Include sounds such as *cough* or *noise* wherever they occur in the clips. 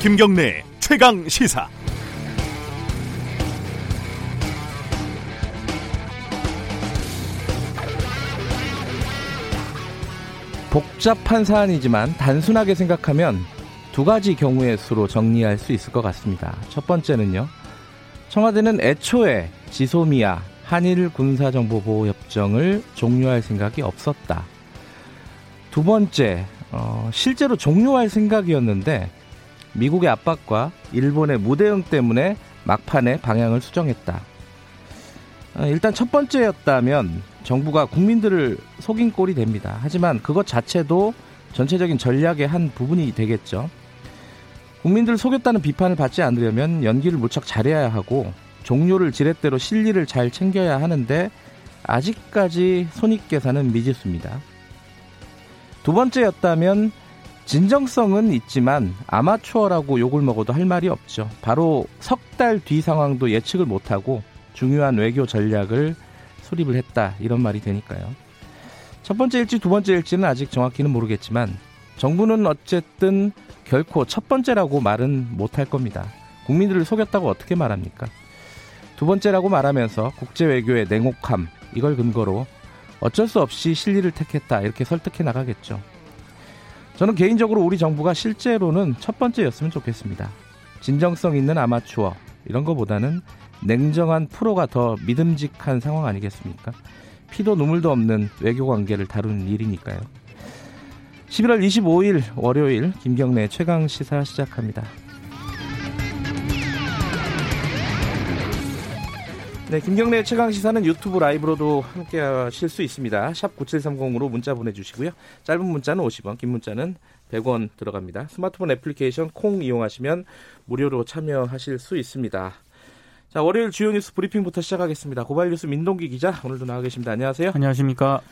김경래 최강 시사. 복잡한 사안이지만 단순하게 생각하면 두 가지 경우의 수로 정리할 수 있을 것 같습니다. 첫 번째는요. 청와대는 애초에 지소미아 한일 군사정보보호협정을 종료할 생각이 없었다. 두 번째, 어, 실제로 종료할 생각이었는데 미국의 압박과 일본의 무대응 때문에 막판에 방향을 수정했다. 어, 일단 첫 번째였다면 정부가 국민들을 속인 꼴이 됩니다. 하지만 그것 자체도 전체적인 전략의 한 부분이 되겠죠. 국민들을 속였다는 비판을 받지 않으려면 연기를 무척 잘해야 하고 종료를 지렛대로 실리를 잘 챙겨야 하는데 아직까지 손익 계산은 미지수입니다. 두 번째였다면 진정성은 있지만 아마추어라고 욕을 먹어도 할 말이 없죠. 바로 석 달 뒤 상황도 예측을 못하고 중요한 외교 전략을 수립을 했다 이런 말이 되니까요. 첫 번째일지 두 번째일지는 아직 정확히는 모르겠지만 정부는 어쨌든 결코 첫 번째라고 말은 못할 겁니다. 국민들을 속였다고 어떻게 말합니까? 두 번째라고 말하면서 국제 외교의 냉혹함 이걸 근거로 어쩔 수 없이 실리를 택했다 이렇게 설득해 나가겠죠. 저는 개인적으로 우리 정부가 실제로는 첫 번째였으면 좋겠습니다. 진정성 있는 아마추어 이런 거보다는 냉정한 프로가 더 믿음직한 상황 아니겠습니까? 피도 눈물도 없는 외교 관계를 다루는 일이니까요. 11월 25일 월요일 김경래 최강 시사 시작합니다. 네, 김경래 최강 시사는 유튜브 라이브로도 함께 하실 수 있습니다. 샵 9730으로 문자 보내주시고요. 짧은 문자는 50원, 긴 문자는 100원 들어갑니다. 스마트폰 애플리케이션 콩 이용하시면 무료로 참여하실 수 있습니다. 자, 월요일 주요 뉴스 브리핑부터 시작하겠습니다. 고발 뉴스 민동기 기자 오늘도 나와 계십니다. 안녕하세요. 안녕하십니까.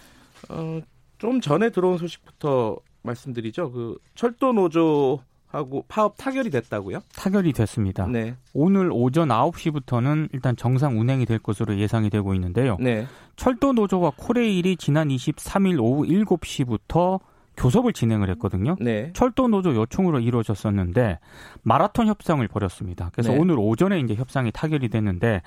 어, 좀 전에 들어온 소식부터 말씀드리죠. 그 철도 노조 하고 파업 타결이 됐다고요? 타결이 됐습니다. 네. 오늘 오전 9시부터는 일단 정상 운행이 될 것으로 예상이 되고 있는데요. 네. 철도 노조와 코레일이 지난 23일 오후 7시부터 교섭을 진행을 했거든요. 네. 철도 노조 요청으로 이루어졌었는데 마라톤 협상을 벌였습니다. 그래서 네. 오늘 오전에 이제 협상이 타결이 됐는데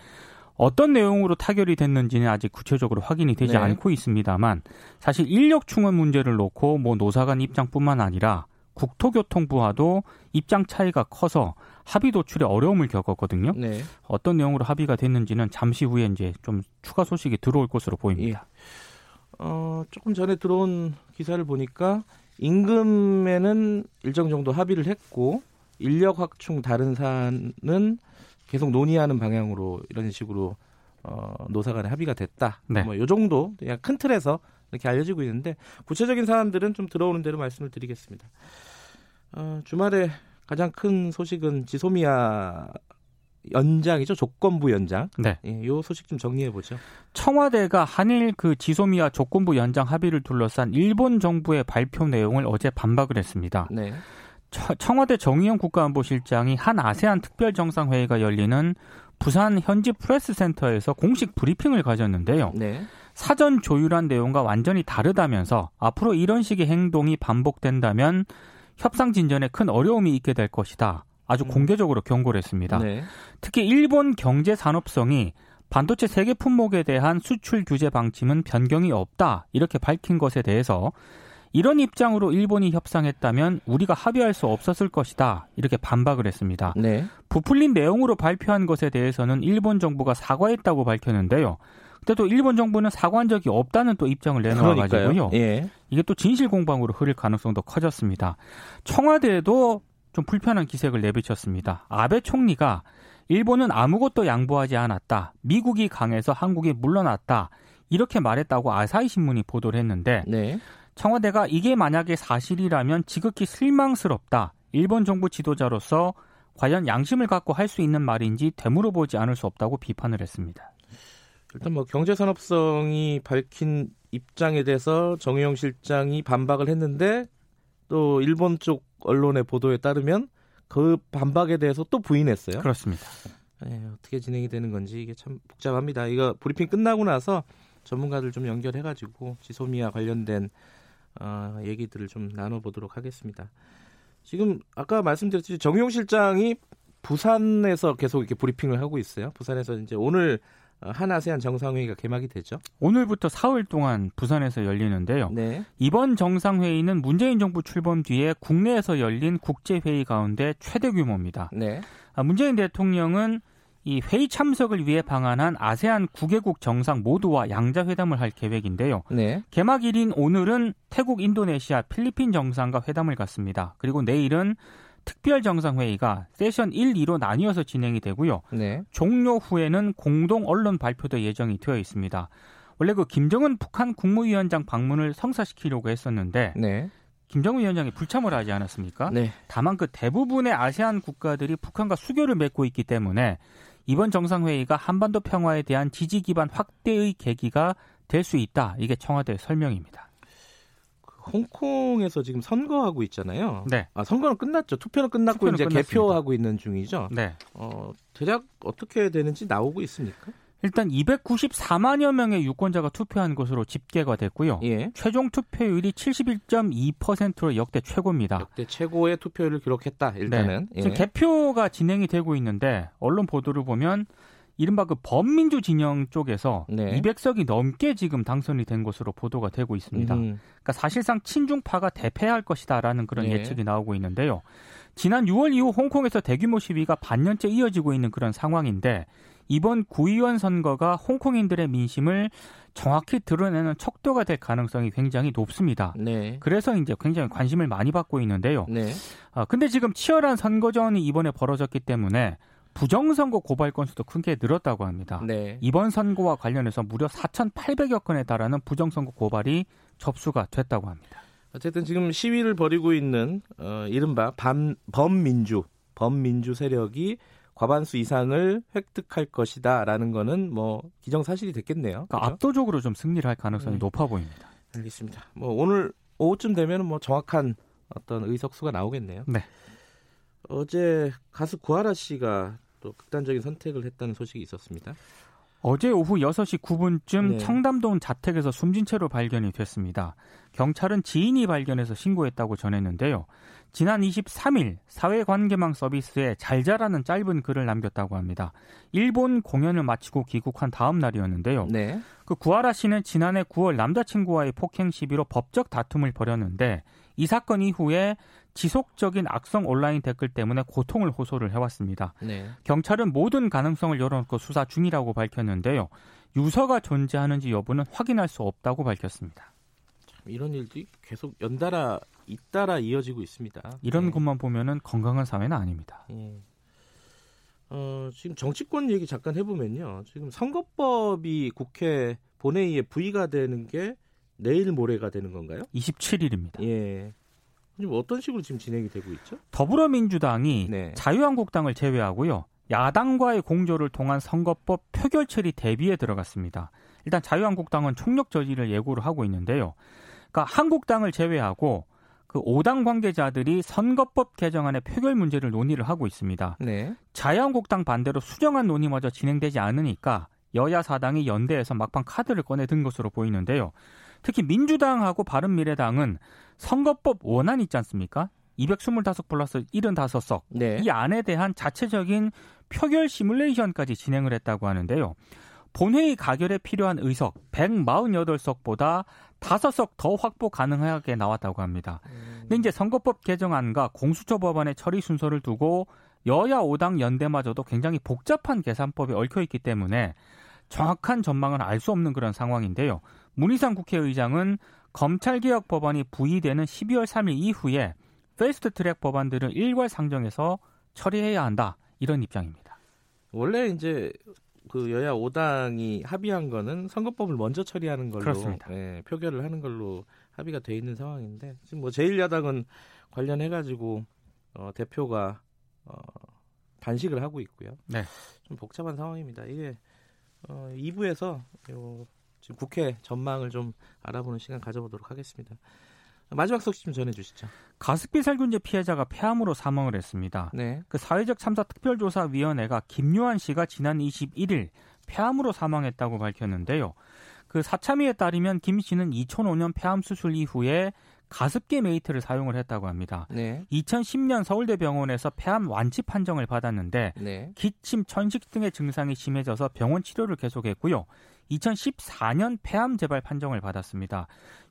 어떤 내용으로 타결이 됐는지는 아직 구체적으로 확인이 되지 네. 않고 있습니다만 사실 인력 충원 문제를 놓고 뭐 노사 간 입장뿐만 아니라 국토교통부와도 입장 차이가 커서 합의 도출에 어려움을 겪었거든요. 네. 어떤 내용으로 합의가 됐는지는 잠시 후에 이제 좀 추가 소식이 들어올 것으로 보입니다. 어, 조금 전에 들어온 기사를 보니까 임금에는 일정 정도 합의를 했고 인력 확충 다른 사안은 계속 논의하는 방향으로 이런 식으로 어, 노사 간에 합의가 됐다. 네. 뭐요 정도 그냥 큰 틀에서 이렇게 알려지고 있는데 구체적인 사안들은 좀 들어오는 대로 말씀을 드리겠습니다. 어, 주말에 가장 큰 소식은 지소미아 연장이죠. 조건부 연장. 네. 예, 요 소식 좀 정리해 보죠. 청와대가 한일 그 지소미아 조건부 연장 합의를 둘러싼 일본 정부의 발표 내용을 어제 반박을 했습니다. 네. 처- 청와대 정의용 국가안보실장이 한 아세안 특별 정상회의가 열리는 부산 현지 프레스 센터에서 공식 브리핑을 가졌는데요. 네. 사전 조율한 내용과 완전히 다르다면서 앞으로 이런 식의 행동이 반복된다면 협상 진전에 큰 어려움이 있게 될 것이다. 아주 음. 공개적으로 경고를 했습니다. 네. 특히 일본 경제 산업성이 반도체 세계 품목에 대한 수출 규제 방침은 변경이 없다. 이렇게 밝힌 것에 대해서 이런 입장으로 일본이 협상했다면 우리가 합의할 수 없었을 것이다. 이렇게 반박을 했습니다. 네. 부풀린 내용으로 발표한 것에 대해서는 일본 정부가 사과했다고 밝혔는데요. 근데 또 일본 정부는 사과한 적이 없다는 또 입장을 내놓아가지고요. 예. 이게 또 진실 공방으로 흐를 가능성도 커졌습니다. 청와대도 좀 불편한 기색을 내비쳤습니다. 아베 총리가 일본은 아무것도 양보하지 않았다. 미국이 강해서 한국이 물러났다. 이렇게 말했다고 아사히 신문이 보도를 했는데 네. 청와대가 이게 만약에 사실이라면 지극히 실망스럽다. 일본 정부 지도자로서 과연 양심을 갖고 할 수 있는 말인지 되물어보지 않을 수 없다고 비판을 했습니다. 일단 뭐 경제산업성이 밝힌 입장에 대해서 정의용 실장이 반박을 했는데 또 일본 쪽 언론의 보도에 따르면 그 반박에 대해서 또 부인했어요. 그렇습니다. 예, 어떻게 진행이 되는 건지 이게 참 복잡합니다. 이거 브리핑 끝나고 나서 전문가들 좀 연결해가지고 지소미아 관련된 어, 얘기들을 좀 나눠보도록 하겠습니다. 지금 아까 말씀드렸듯이 정용 실장이 부산에서 계속 이렇게 브리핑을 하고 있어요. 부산에서 이제 오늘 한 아세안 정상회의가 개막이 되죠. 오늘부터 사흘 동안 부산에서 열리는데요. 네. 이번 정상회의는 문재인 정부 출범 뒤에 국내에서 열린 국제회의 가운데 최대 규모입니다. 네. 아, 문재인 대통령은 이 회의 참석을 위해 방한한 아세안 9개국 정상 모두와 양자 회담을 할 계획인데요. 네. 개막일인 오늘은 태국, 인도네시아, 필리핀 정상과 회담을 갖습니다. 그리고 내일은 특별 정상회의가 세션 1, 2로 나뉘어서 진행이 되고요. 네. 종료 후에는 공동 언론 발표도 예정이 되어 있습니다. 원래 그 김정은 북한 국무위원장 방문을 성사시키려고 했었는데 네. 김정은 위원장이 불참을 하지 않았습니까? 네. 다만 그 대부분의 아세안 국가들이 북한과 수교를 맺고 있기 때문에 이번 정상회의가 한반도 평화에 대한 지지 기반 확대의 계기가 될 수 있다. 이게 청와대 설명입니다. 홍콩에서 지금 선거하고 있잖아요. 네. 아, 선거는 끝났죠. 투표는 끝났고 투표는 이제 끝났습니다. 개표하고 있는 중이죠. 네. 어, 대략 어떻게 되는지 나오고 있습니까? 일단 294만여 명의 유권자가 투표한 것으로 집계가 됐고요. 예. 최종 투표율이 71.2%로 역대 최고입니다. 역대 최고의 투표율을 기록했다. 일단은. 네. 지금 예. 개표가 진행이 되고 있는데 언론 보도를 보면 이른바 그 범민주 진영 쪽에서 네. 200석이 넘게 지금 당선이 된 것으로 보도가 되고 있습니다. 음. 그러니까 사실상 친중파가 대패할 것이다라는 그런 네. 예측이 나오고 있는데요. 지난 6월 이후 홍콩에서 대규모 시위가 반년째 이어지고 있는 그런 상황인데 이번 구의원 선거가 홍콩인들의 민심을 정확히 드러내는 척도가 될 가능성이 굉장히 높습니다. 네. 그래서 이제 굉장히 관심을 많이 받고 있는데요. 네. 아, 근데 지금 치열한 선거전이 이번에 벌어졌기 때문에 부정선거 고발 건수도 크게 늘었다고 합니다. 네. 이번 선거와 관련해서 무려 4,800여 건에 달하는 부정선거 고발이 접수가 됐다고 합니다. 어쨌든 지금 시위를 벌이고 있는 어, 이른바 밤, 범민주 범민주 세력이 과반수 이상을 획득할 것이다라는 거는 뭐 기정사실이 됐겠네요. 그러니까 그렇죠? 압도적으로 좀 승리를 할 가능성이 네. 높아 보입니다. 알겠습니다. 뭐 오늘 오후쯤 되면 뭐 정확한 어떤 의석수가 나오겠네요. 네. 어제 가수 구하라 씨가 또 극단적인 선택을 했다는 소식이 있었습니다. 어제 오후 6시 9분쯤 네. 청담동 자택에서 숨진 채로 발견이 됐습니다. 경찰은 지인이 발견해서 신고했다고 전했는데요. 지난 23일 사회관계망 서비스에 잘 자라는 짧은 글을 남겼다고 합니다. 일본 공연을 마치고 귀국한 다음 날이었는데요. 네. 그 구하라 씨는 지난해 9월 남자친구와의 폭행 시비로 법적 다툼을 벌였는데 이 사건 이후에 지속적인 악성 온라인 댓글 때문에 고통을 호소를 해왔습니다. 네. 경찰은 모든 가능성을 열어놓고 수사 중이라고 밝혔는데요. 유서가 존재하는지 여부는 확인할 수 없다고 밝혔습니다. 이런 일들이 계속 연달아 잇따라 이어지고 있습니다. 이런 네. 것만 보면은 건강한 사회는 아닙니다. 네. 어, 지금 정치권 얘기 잠깐 해보면요. 지금 선거법이 국회 본회의에 부의가 되는 게 내일 모레가 되는 건가요? 27일입니다. 예. 지금 어떤 식으로 지금 진행이 되고 있죠? 더불어민주당이 네. 자유한국당을 제외하고요. 야당과의 공조를 통한 선거법 표결 처리 대비에 들어갔습니다. 일단 자유한국당은 총력 저지를 예고를 하고 있는데요. 그러니까 한국당을 제외하고 그 5당 관계자들이 선거법 개정안의 표결 문제를 논의를 하고 있습니다. 네. 자유한국당 반대로 수정안 논의마저 진행되지 않으니까 여야 사당이 연대해서 막판 카드를 꺼내든 것으로 보이는데요. 특히 민주당하고 바른미래당은 선거법 원안 있지 않습니까? 225 플러스 75석 네. 이 안에 대한 자체적인 표결 시뮬레이션까지 진행을 했다고 하는데요. 본회의 가결에 필요한 의석 148석보다 5석 더 확보 가능하게 나왔다고 합니다. 음. 근데 이제 선거법 개정안과 공수처 법안의 처리 순서를 두고 여야 5당 연대마저도 굉장히 복잡한 계산법에 얽혀 있기 때문에 정확한 전망을 알수 없는 그런 상황인데요. 문희상 국회의장은 검찰개혁 법안이 부의되는 12월 3일 이후에 패스트 트랙 법안들을 일괄 상정해서 처리해야 한다. 이런 입장입니다. 원래 이제 그 여야 5당이 합의한 거는 선거법을 먼저 처리하는 걸로 예, 표결을 하는 걸로 합의가 돼 있는 상황인데 지금 뭐 제1야당은 관련해 가지고 어, 대표가 어, 단식을 하고 있고요. 네. 좀 복잡한 상황입니다. 이게 어, 2부에서 요, 국회 전망을 좀 알아보는 시간 가져보도록 하겠습니다. 마지막 소식 좀 전해주시죠. 가습기 살균제 피해자가 폐암으로 사망을 했습니다. 네. 그 사회적 참사 특별조사위원회가 김요한 씨가 지난 21일 폐암으로 사망했다고 밝혔는데요. 그 사참위에 따르면 김 씨는 2005년 폐암 수술 이후에 가습기 메이트를 사용을 했다고 합니다. 네. 2010년 서울대병원에서 폐암 완치 판정을 받았는데 네. 기침, 천식 등의 증상이 심해져서 병원 치료를 계속했고요. 2014년 폐암 재발 판정을 받았습니다.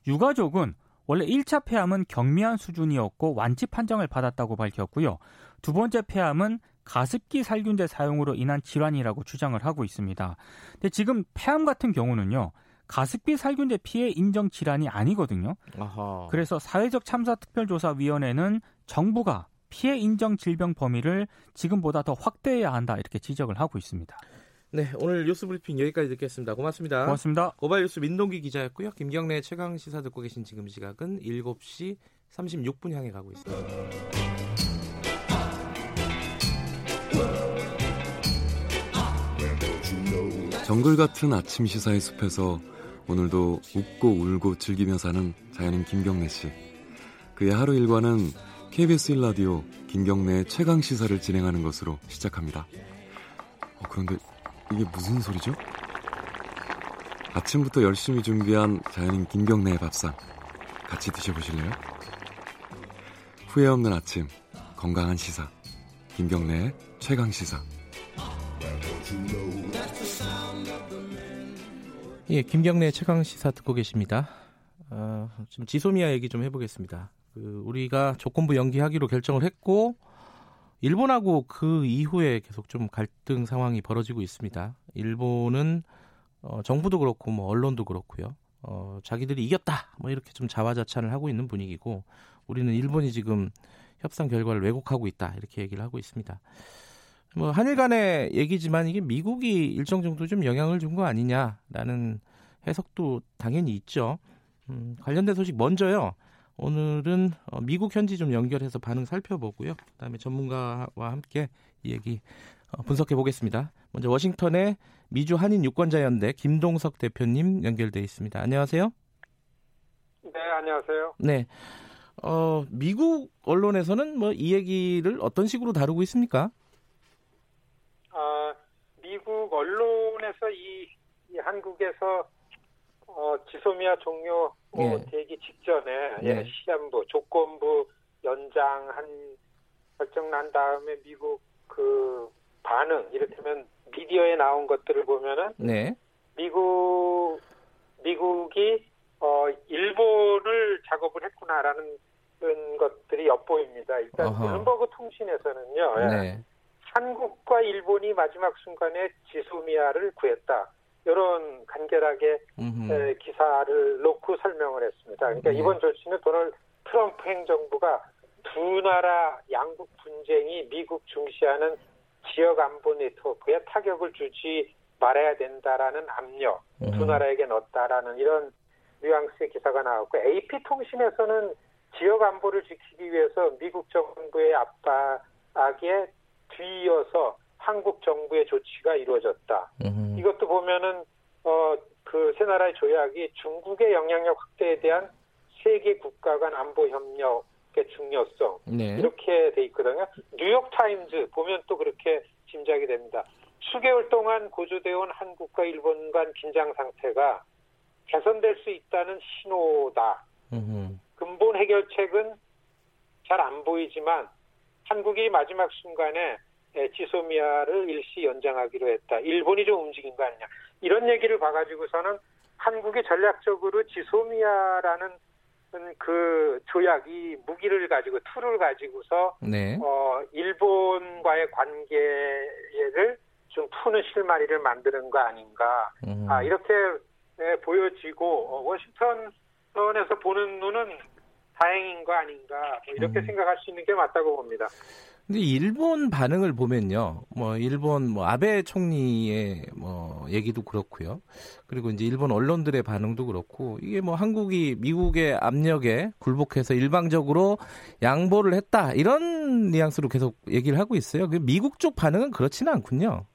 유가족은 원래 1차 폐암은 경미한 수준이었고 완치 판정을 받았다고 밝혔고요. 두 번째 폐암은 가습기 살균제 사용으로 인한 질환이라고 주장을 하고 있습니다. 근데 지금 폐암 같은 경우는요. 가습기 살균제 피해 인정 질환이 아니거든요. 아하. 그래서 사회적 참사 특별조사위원회는 정부가 피해 인정 질병 범위를 지금보다 더 확대해야 한다 이렇게 지적을 하고 있습니다. 네, 오늘 뉴스 브리핑 여기까지 듣겠습니다. 고맙습니다. 고맙습니다. 고발 뉴스 민동기 기자였고요. 김경래 최강 시사 듣고 계신 지금 시각은 7시 36분 향해 가고 있습니다. 정글 같은 아침 시사의 숲에서 오늘도 웃고 울고 즐기며 사는 자연인 김경래 씨. 그의 하루 일과는 KBS 1라디오 김경래의 최강 시사를 진행하는 것으로 시작합니다. 어, 그런데 이게 무슨 소리죠? 아침부터 열심히 준비한 자연인 김경래의 밥상 같이 드셔보실래요? 후회 없는 아침 건강한 시사 김경래의 최강 시사 예, 김경래 최강 시사 듣고 계십니다. 어, 지금 지소미아 얘기 좀 해보겠습니다. 그 우리가 조건부 연기하기로 결정을 했고 일본하고 그 이후에 계속 좀 갈등 상황이 벌어지고 있습니다. 일본은 어, 정부도 그렇고 뭐 언론도 그렇고요. 어, 자기들이 이겼다 뭐 이렇게 좀 자화자찬을 하고 있는 분위기고 우리는 일본이 지금 협상 결과를 왜곡하고 있다 이렇게 얘기를 하고 있습니다. 뭐 한일 간의 얘기지만 이게 미국이 일정 정도 좀 영향을 준 거 아니냐라는 해석도 당연히 있죠. 음, 관련된 소식 먼저요. 오늘은 어, 미국 현지 좀 연결해서 반응 살펴보고요. 그다음에 전문가와 함께 이 얘기 어, 분석해 보겠습니다. 먼저 워싱턴의 미주 한인 유권자 연대 김동석 대표님 연결돼 있습니다. 안녕하세요. 네, 안녕하세요. 네. 어, 미국 언론에서는 뭐 이 얘기를 어떤 식으로 다루고 있습니까? 아, 미국 언론에서 이, 이 한국에서 어, 지소미아 종료 뭐 예. 되기 직전에 네. 예, 시한부 조건부 연장한 결정 난 다음에 미국 그 반응 이를테면 미디어에 나온 것들을 보면은 네. 미국 미국이 어 일본을 작업을 했구나라는 것들이 엿보입니다. 일단. 블룸버그 통신에서는요. 예. 네. 한국과 일본이 마지막 순간에 지소미아를 구했다. 이런 간결하게. 에, 기사를 놓고 설명을 했습니다. 그러니까 네. 이번 조치는 도널드 트럼프 행정부가 두 나라 양국 분쟁이 미국 중시하는 지역 안보 네트워크에 타격을 주지 말아야 된다라는 압력 음. 두 나라에게 넣었다라는 이런 뉘앙스의 기사가 나왔고 AP 통신에서는 지역 안보를 지키기 위해서 미국 정부의 압박에 뒤이어서 한국 정부의 조치가 이루어졌다. 음흠. 이것도 보면은 어 그 세 나라의 조약이 중국의 영향력 확대에 대한 세계 국가 간 안보 협력의 중요성 네. 이렇게 돼 있거든요. 뉴욕 타임즈 보면 또 그렇게 짐작이 됩니다. 수개월 동안 고조되어 온 한국과 일본 간 긴장 상태가 개선될 수 있다는 신호다. 음흠. 근본 해결책은 잘 안 보이지만 한국이 마지막 순간에 에, 지소미아를 일시 연장하기로 했다. 일본이 좀 움직인 거 아니냐. 이런 얘기를 봐가지고서는 한국이 전략적으로 지소미아라는 그 조약이 무기를 가지고 tool을 가지고서 네. 어 일본과의 관계를 좀 푸는 실마리를 만드는 거 아닌가. 음. 아 이렇게 예, 보여지고 어, 워싱턴에서 보는 눈은 다행인 거 아닌가 뭐 이렇게 음. 생각할 수 있는 게 맞다고 봅니다. 근데 일본 반응을 보면요, 뭐 일본 뭐 아베 총리의 뭐 얘기도 그렇고요. 그리고 이제 일본 언론들의 반응도 그렇고 이게 뭐 한국이 미국의 압력에 굴복해서 일방적으로 양보를 했다 이런 뉘앙스로 계속 얘기를 하고 있어요. 그 미국 쪽 반응은 그렇지는 않군요.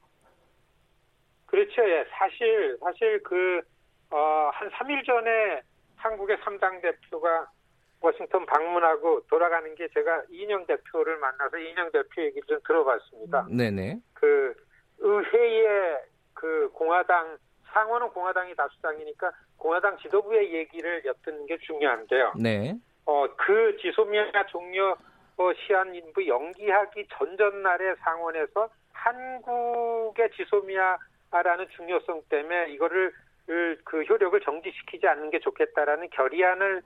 그렇죠. 예. 사실 사실 그 어, 한 3일 전에 한국의 3당 대표가 워싱턴 방문하고 돌아가는 게 제가 이인영 대표를 만나서 이인영 대표 얘기를 좀 들어봤습니다. 네네. 그 의회의 그 공화당 상원은 공화당이 다수당이니까 공화당 지도부의 얘기를 엿듣는 게 중요한데요. 네. 어, 그 지소미아 종료 어, 시한 인부 연기하기 전전날에 상원에서 한국의 지소미아라는 중요성 때문에 이거를 그 효력을 정지시키지 않는 게 좋겠다라는 결의안을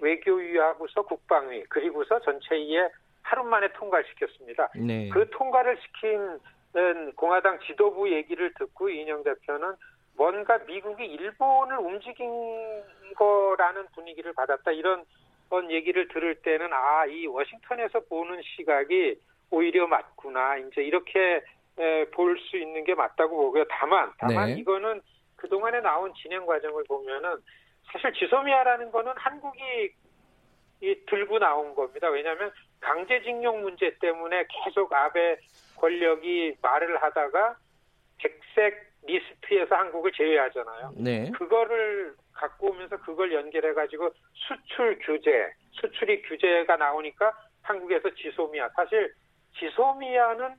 외교위하고서 국방위 그리고서 전체위에 하루 만에 통과시켰습니다. 네. 그 통과를 시킨 공화당 지도부 얘기를 듣고 이인영 대표는 뭔가 미국이 일본을 움직인 거라는 분위기를 받았다 이런 얘기를 들을 때는 아 이 워싱턴에서 보는 시각이 오히려 맞구나 이제 이렇게 볼 수 있는 게 맞다고 보고요. 다만 다만 네. 이거는 그 동안에 나온 진행 과정을 보면은 사실 지소미아라는 거는 한국이 이 들고 나온 겁니다. 왜냐하면 강제징용 문제 때문에 계속 아베 권력이 말을 하다가 백색 리스트에서 한국을 제외하잖아요. 네. 그거를 갖고 오면서 그걸 연결해 가지고 수출 규제, 수출이 규제가 나오니까 한국에서 지소미아 사실 지소미아는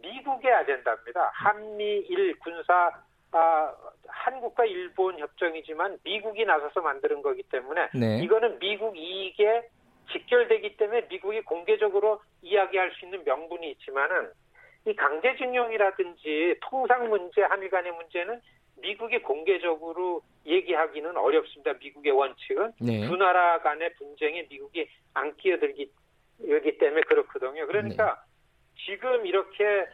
미국의 아젠다입니다. 한미일 군사 아, 한국과 일본 협정이지만 미국이 나서서 만드는 거기 때문에 네. 이거는 미국 이익에 직결되기 때문에 미국이 공개적으로 이야기할 수 있는 명분이 있지만은 이 강제징용이라든지 통상 문제, 한일 간의 문제는 미국이 공개적으로 얘기하기는 어렵습니다. 미국의 원칙은 네. 두 나라 간의 분쟁에 미국이 안 끼어들기 기 때문에 그렇거든요. 그러니까 네. 지금 이렇게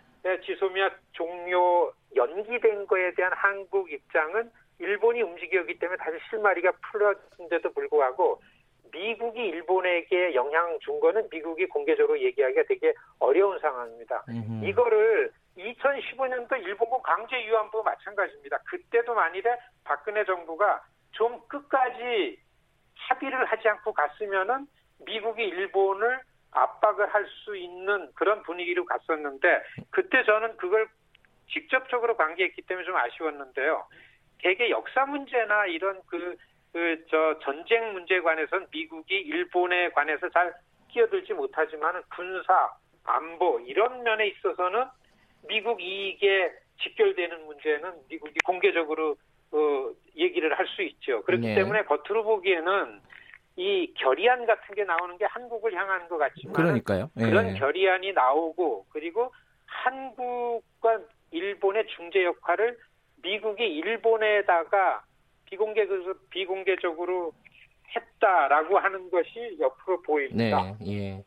지소미아 종료 연기된 거에 대한 한국 입장은 일본이 움직였기 때문에 다시 실마리가 풀어진데도 불구하고 미국이 일본에게 영향 준 거는 미국이 공개적으로 얘기하기가 되게 어려운 상황입니다. 음흠. 이거를 2015년도 일본군 강제 유한부 마찬가지입니다. 그때도 만일에 박근혜 정부가 좀 끝까지 합의를 하지 않고 갔으면은 미국이 일본을 압박을 할 수 있는 그런 분위기로 갔었는데 그때 저는 그걸 직접적으로 관계했기 때문에 좀 아쉬웠는데요. 대개 역사 문제나 이런 그, 그, 저, 전쟁 문제에 관해서는 미국이 일본에 관해서 잘 끼어들지 못하지만 군사, 안보, 이런 면에 있어서는 미국 이익에 직결되는 문제는 미국이 공개적으로, 어, 얘기를 할 수 있죠. 그렇기 네. 때문에 겉으로 보기에는 이 결의안 같은 게 나오는 게 한국을 향하는 것 같지만 그러니까요. 네. 그런 결의안이 나오고 그리고 한국과 일본의 중재 역할을 미국이 일본에다가 비공개 비공개적으로 했다라고 하는 것이 옆으로 보입니다. 네, 예.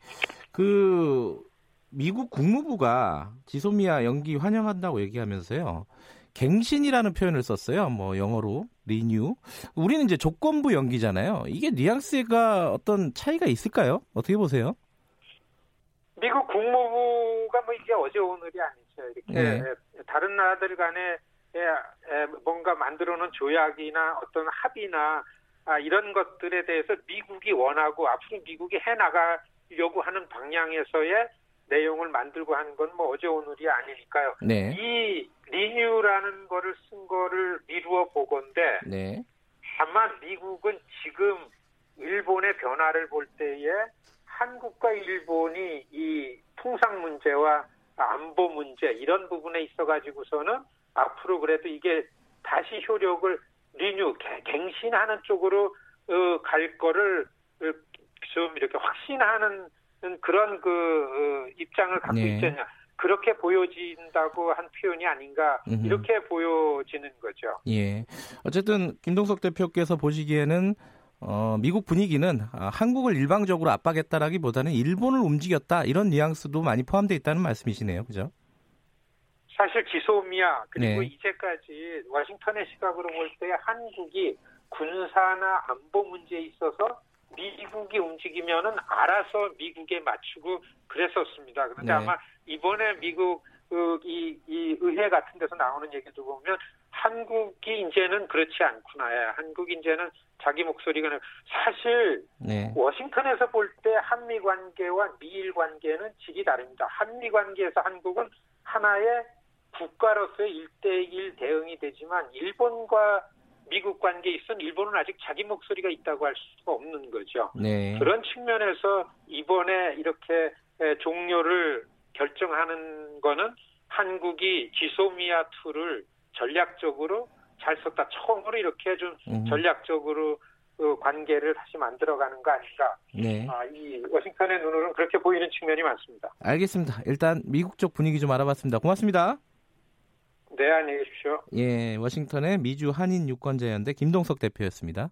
그 미국 국무부가 지소미아 연기 환영한다고 얘기하면서요. 갱신이라는 표현을 썼어요. 뭐 영어로 리뉴. 우리는 이제 조건부 연기잖아요. 이게 뉘앙스가 어떤 차이가 있을까요? 어떻게 보세요? 미국 국무부가 뭐 이게 어제 오늘이 아니죠. 이렇게 네. 다른 나라들 간에 뭔가 만들어 놓은 조약이나 어떤 합의나 아, 이런 것들에 대해서 미국이 원하고 앞으로 미국이 해 나가려고 하는 방향에서의 내용을 만들고 하는 건 뭐 어제 오늘이 아니니까요. 네. 이 리뉴라는 거를 쓴 거를 미루어 보건데 네. 다만 미국은 지금 일본의 변화를 볼 때에 한국과 일본이 이 통상 문제와 안보 문제 이런 부분에 있어 가지고서는 앞으로 그래도 이게 다시 효력을 리뉴 갱신하는 쪽으로 어, 갈 거를 어, 좀 이렇게 확신하는 그런 그 어, 입장을 갖고 네. 있잖냐. 그렇게 보여진다고 한 표현이 아닌가 이렇게 보여지는 거죠. 예. 어쨌든 김동석 대표께서 보시기에는 어, 미국 분위기는 아, 한국을 일방적으로 압박했다라기보다는 일본을 움직였다 이런 뉘앙스도 많이 포함되어 있다는 말씀이시네요, 그죠? 사실 지소미아 그리고 네. 이제까지 워싱턴의 시각으로 볼 때 한국이 군사나 안보 문제에 있어서 미국이 움직이면은 알아서 미국에 맞추고 그랬었습니다. 그런데 네. 아마 이번에 미국 그, 이, 이 의회 같은 데서 나오는 얘기도 보면 한국이 이제는 그렇지 않구나. 예. 한국 이제는 자기 목소리가 사실 네. 워싱턴에서 볼 때 한미 관계와 미일 관계는 질이 다릅니다. 한미 관계에서 한국은 하나의 국가로서의 일대일 대응이 되지만 일본과 미국 관계에 있어서 일본은 아직 자기 목소리가 있다고 할 수가 없는 거죠. 네. 그런 측면에서 이번에 이렇게 종료를 결정하는 거는 한국이 지소미아 투를 전략적으로 잘 썼다. 처음으로 이렇게 좀 전략적으로 그 관계를 다시 만들어가는 거 아닌가. 네. 아, 이 워싱턴의 눈으로는 그렇게 보이는 측면이 많습니다. 알겠습니다. 일단 미국 쪽 분위기 좀 알아봤습니다. 고맙습니다. 네, 안녕히 계십시오. 예, 워싱턴의 미주 한인 유권자연대 김동석 대표였습니다.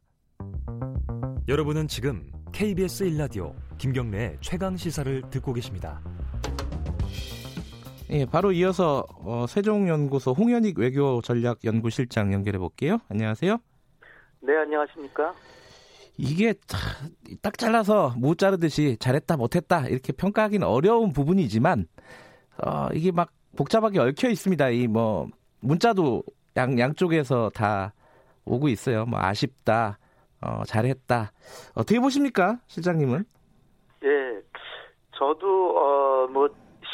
여러분은 지금 KBS 1라디오 김경래의 최강 시사를 듣고 계십니다. 예, 바로 이어서 어, 세종연구소 홍현익 외교 전략 연구실장 연결해 볼게요. 안녕하세요. 네, 안녕하십니까? 이게 딱 잘라서 못 자르듯이 잘했다 못했다 이렇게 평가하기는 어려운 부분이지만 어, 이게 막 복잡하게 얽혀 있습니다. 이 뭐 문자도 양 양쪽에서 다 오고 있어요. 뭐 아쉽다, 어, 잘했다. 어떻게 보십니까, 실장님은? 예, 저도 어 뭐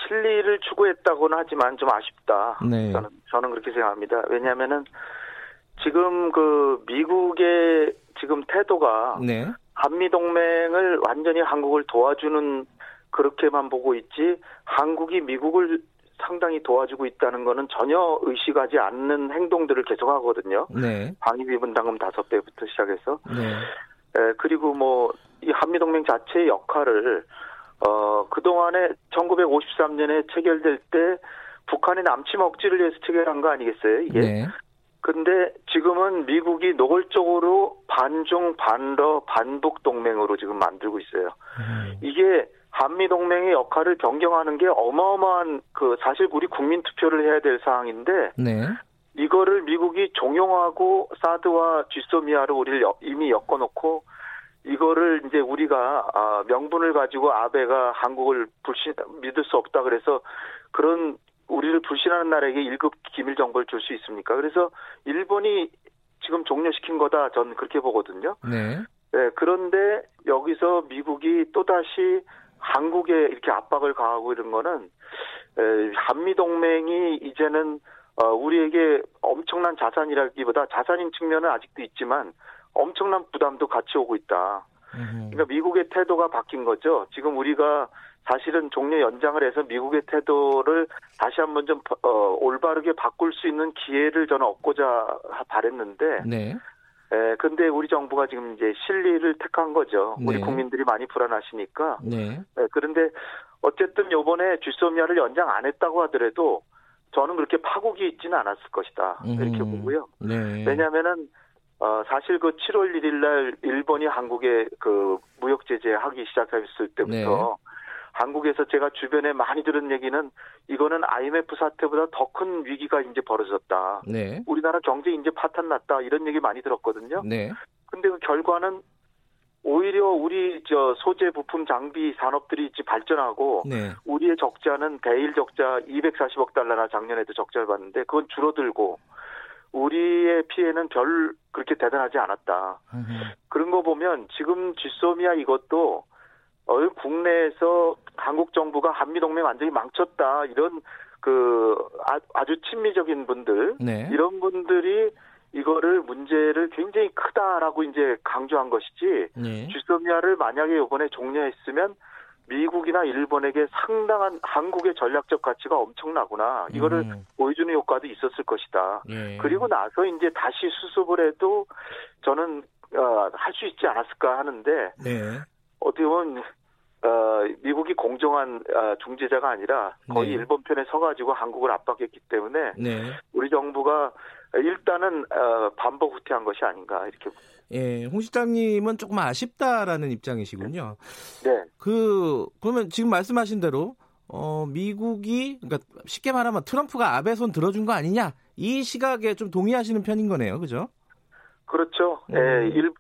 실리를 추구했다고는 하지만 좀 아쉽다. 네. 저는 저는 그렇게 생각합니다. 왜냐하면은 지금 그 미국의 지금 태도가 네. 한미 동맹을 완전히 한국을 도와주는 그렇게만 보고 있지 한국이 미국을 상당히 도와주고 있다는 거는 전혀 의식하지 않는 행동들을 계속하거든요. 네. 방위비 분담금 다섯 배부터 시작해서 네. 에, 그리고 뭐 이 한미 동맹 자체의 역할을 어 그동안에 1953년에 체결될 때 북한의 남침 억지를 위해서 체결한 거 아니겠어요? 이게. 네. 근데 지금은 미국이 노골적으로 반중 반러 반북 동맹으로 지금 만들고 있어요. 음. 이게 한미 동맹의 역할을 변경하는 게 어마어마한 그 사실 우리 국민 투표를 해야 될 사항인데 네. 이거를 미국이 종용하고 사드와 쥐소미아를 우리를 여- 이미 엮어놓고 이거를 이제 우리가 아, 명분을 가지고 아베가 한국을 불신 믿을 수 없다 그래서 그런 우리를 불신하는 나라에게 1급 기밀 정보를 줄 수 있습니까? 그래서 일본이 지금 종료시킨 거다 저는 그렇게 보거든요. 네. 네, 그런데 여기서 미국이 또다시 한국에 이렇게 압박을 가하고 이런 거는 에, 한미 동맹이 이제는 어, 우리에게 엄청난 자산이라기보다 자산인 측면은 아직도 있지만 엄청난 부담도 같이 오고 있다. 음. 그러니까 미국의 태도가 바뀐 거죠. 지금 우리가 사실은 종료 연장을 해서 미국의 태도를 다시 한번 좀 어, 올바르게 바꿀 수 있는 기회를 저는 얻고자 바랬는데 네. 에, 근데 우리 정부가 지금 이제 실리를 택한 거죠. 우리 네. 국민들이 많이 불안하시니까. 네. 에, 그런데 어쨌든 요번에 쥐소미아를 연장 안 했다고 하더라도 저는 그렇게 파국이 있지는 않았을 것이다. 이렇게 음. 보고요. 네. 왜냐하면은 어, 사실 그 7월 1일 날 일본이 한국에 그 무역 제재 하기 시작했을 때부터 네. 한국에서 제가 주변에 많이 들은 얘기는 이거는 IMF 사태보다 더 큰 위기가 이제 벌어졌다. 네. 우리나라 경제 이제 파탄 났다 이런 얘기 많이 들었거든요. 네. 근데 그 결과는 오히려 우리 저 소재 부품 장비 산업들이 이제 발전하고 네. 우리의 적자는 대일 적자 240억 달러나 작년에도 적자를 봤는데 그건 줄어들고 우리의 피해는 별 그렇게 대단하지 않았다. 음. 그런 거 보면 지금 지소미아 이것도 어, 국내에서 한국 정부가 한미 동맹 완전히 망쳤다 이런 그 아, 아주 친미적인 분들 네. 이런 분들이 이거를 문제를 굉장히 크다라고 이제 강조한 것이지 네. 쥐소미아를 만약에 이번에 종료했으면 미국이나 일본에게 상당한 한국의 전략적 가치가 엄청나구나 이거를 음. 보여주는 효과도 있었을 것이다. 예. 그리고 나서 이제 다시 수습을 해도 저는 어, 할 수 있지 않았을까 하는데 네. 어떻게 보면 어, 미국이 공정한 어, 중재자가 아니라 거의 네. 일본 편에 서가지고 한국을 압박했기 때문에 네. 우리 정부가 일단은 어, 반복 후퇴한 것이 아닌가 이렇게 예, 홍 실장님은 조금 아쉽다라는 입장이시군요. 네 그 그러면 지금 말씀하신 대로 어 미국이 그러니까 쉽게 말하면 트럼프가 아베 손 들어준 거 아니냐 이 시각에 좀 동의하시는 편인 거네요, 그죠? 그렇죠. 음. 예, 일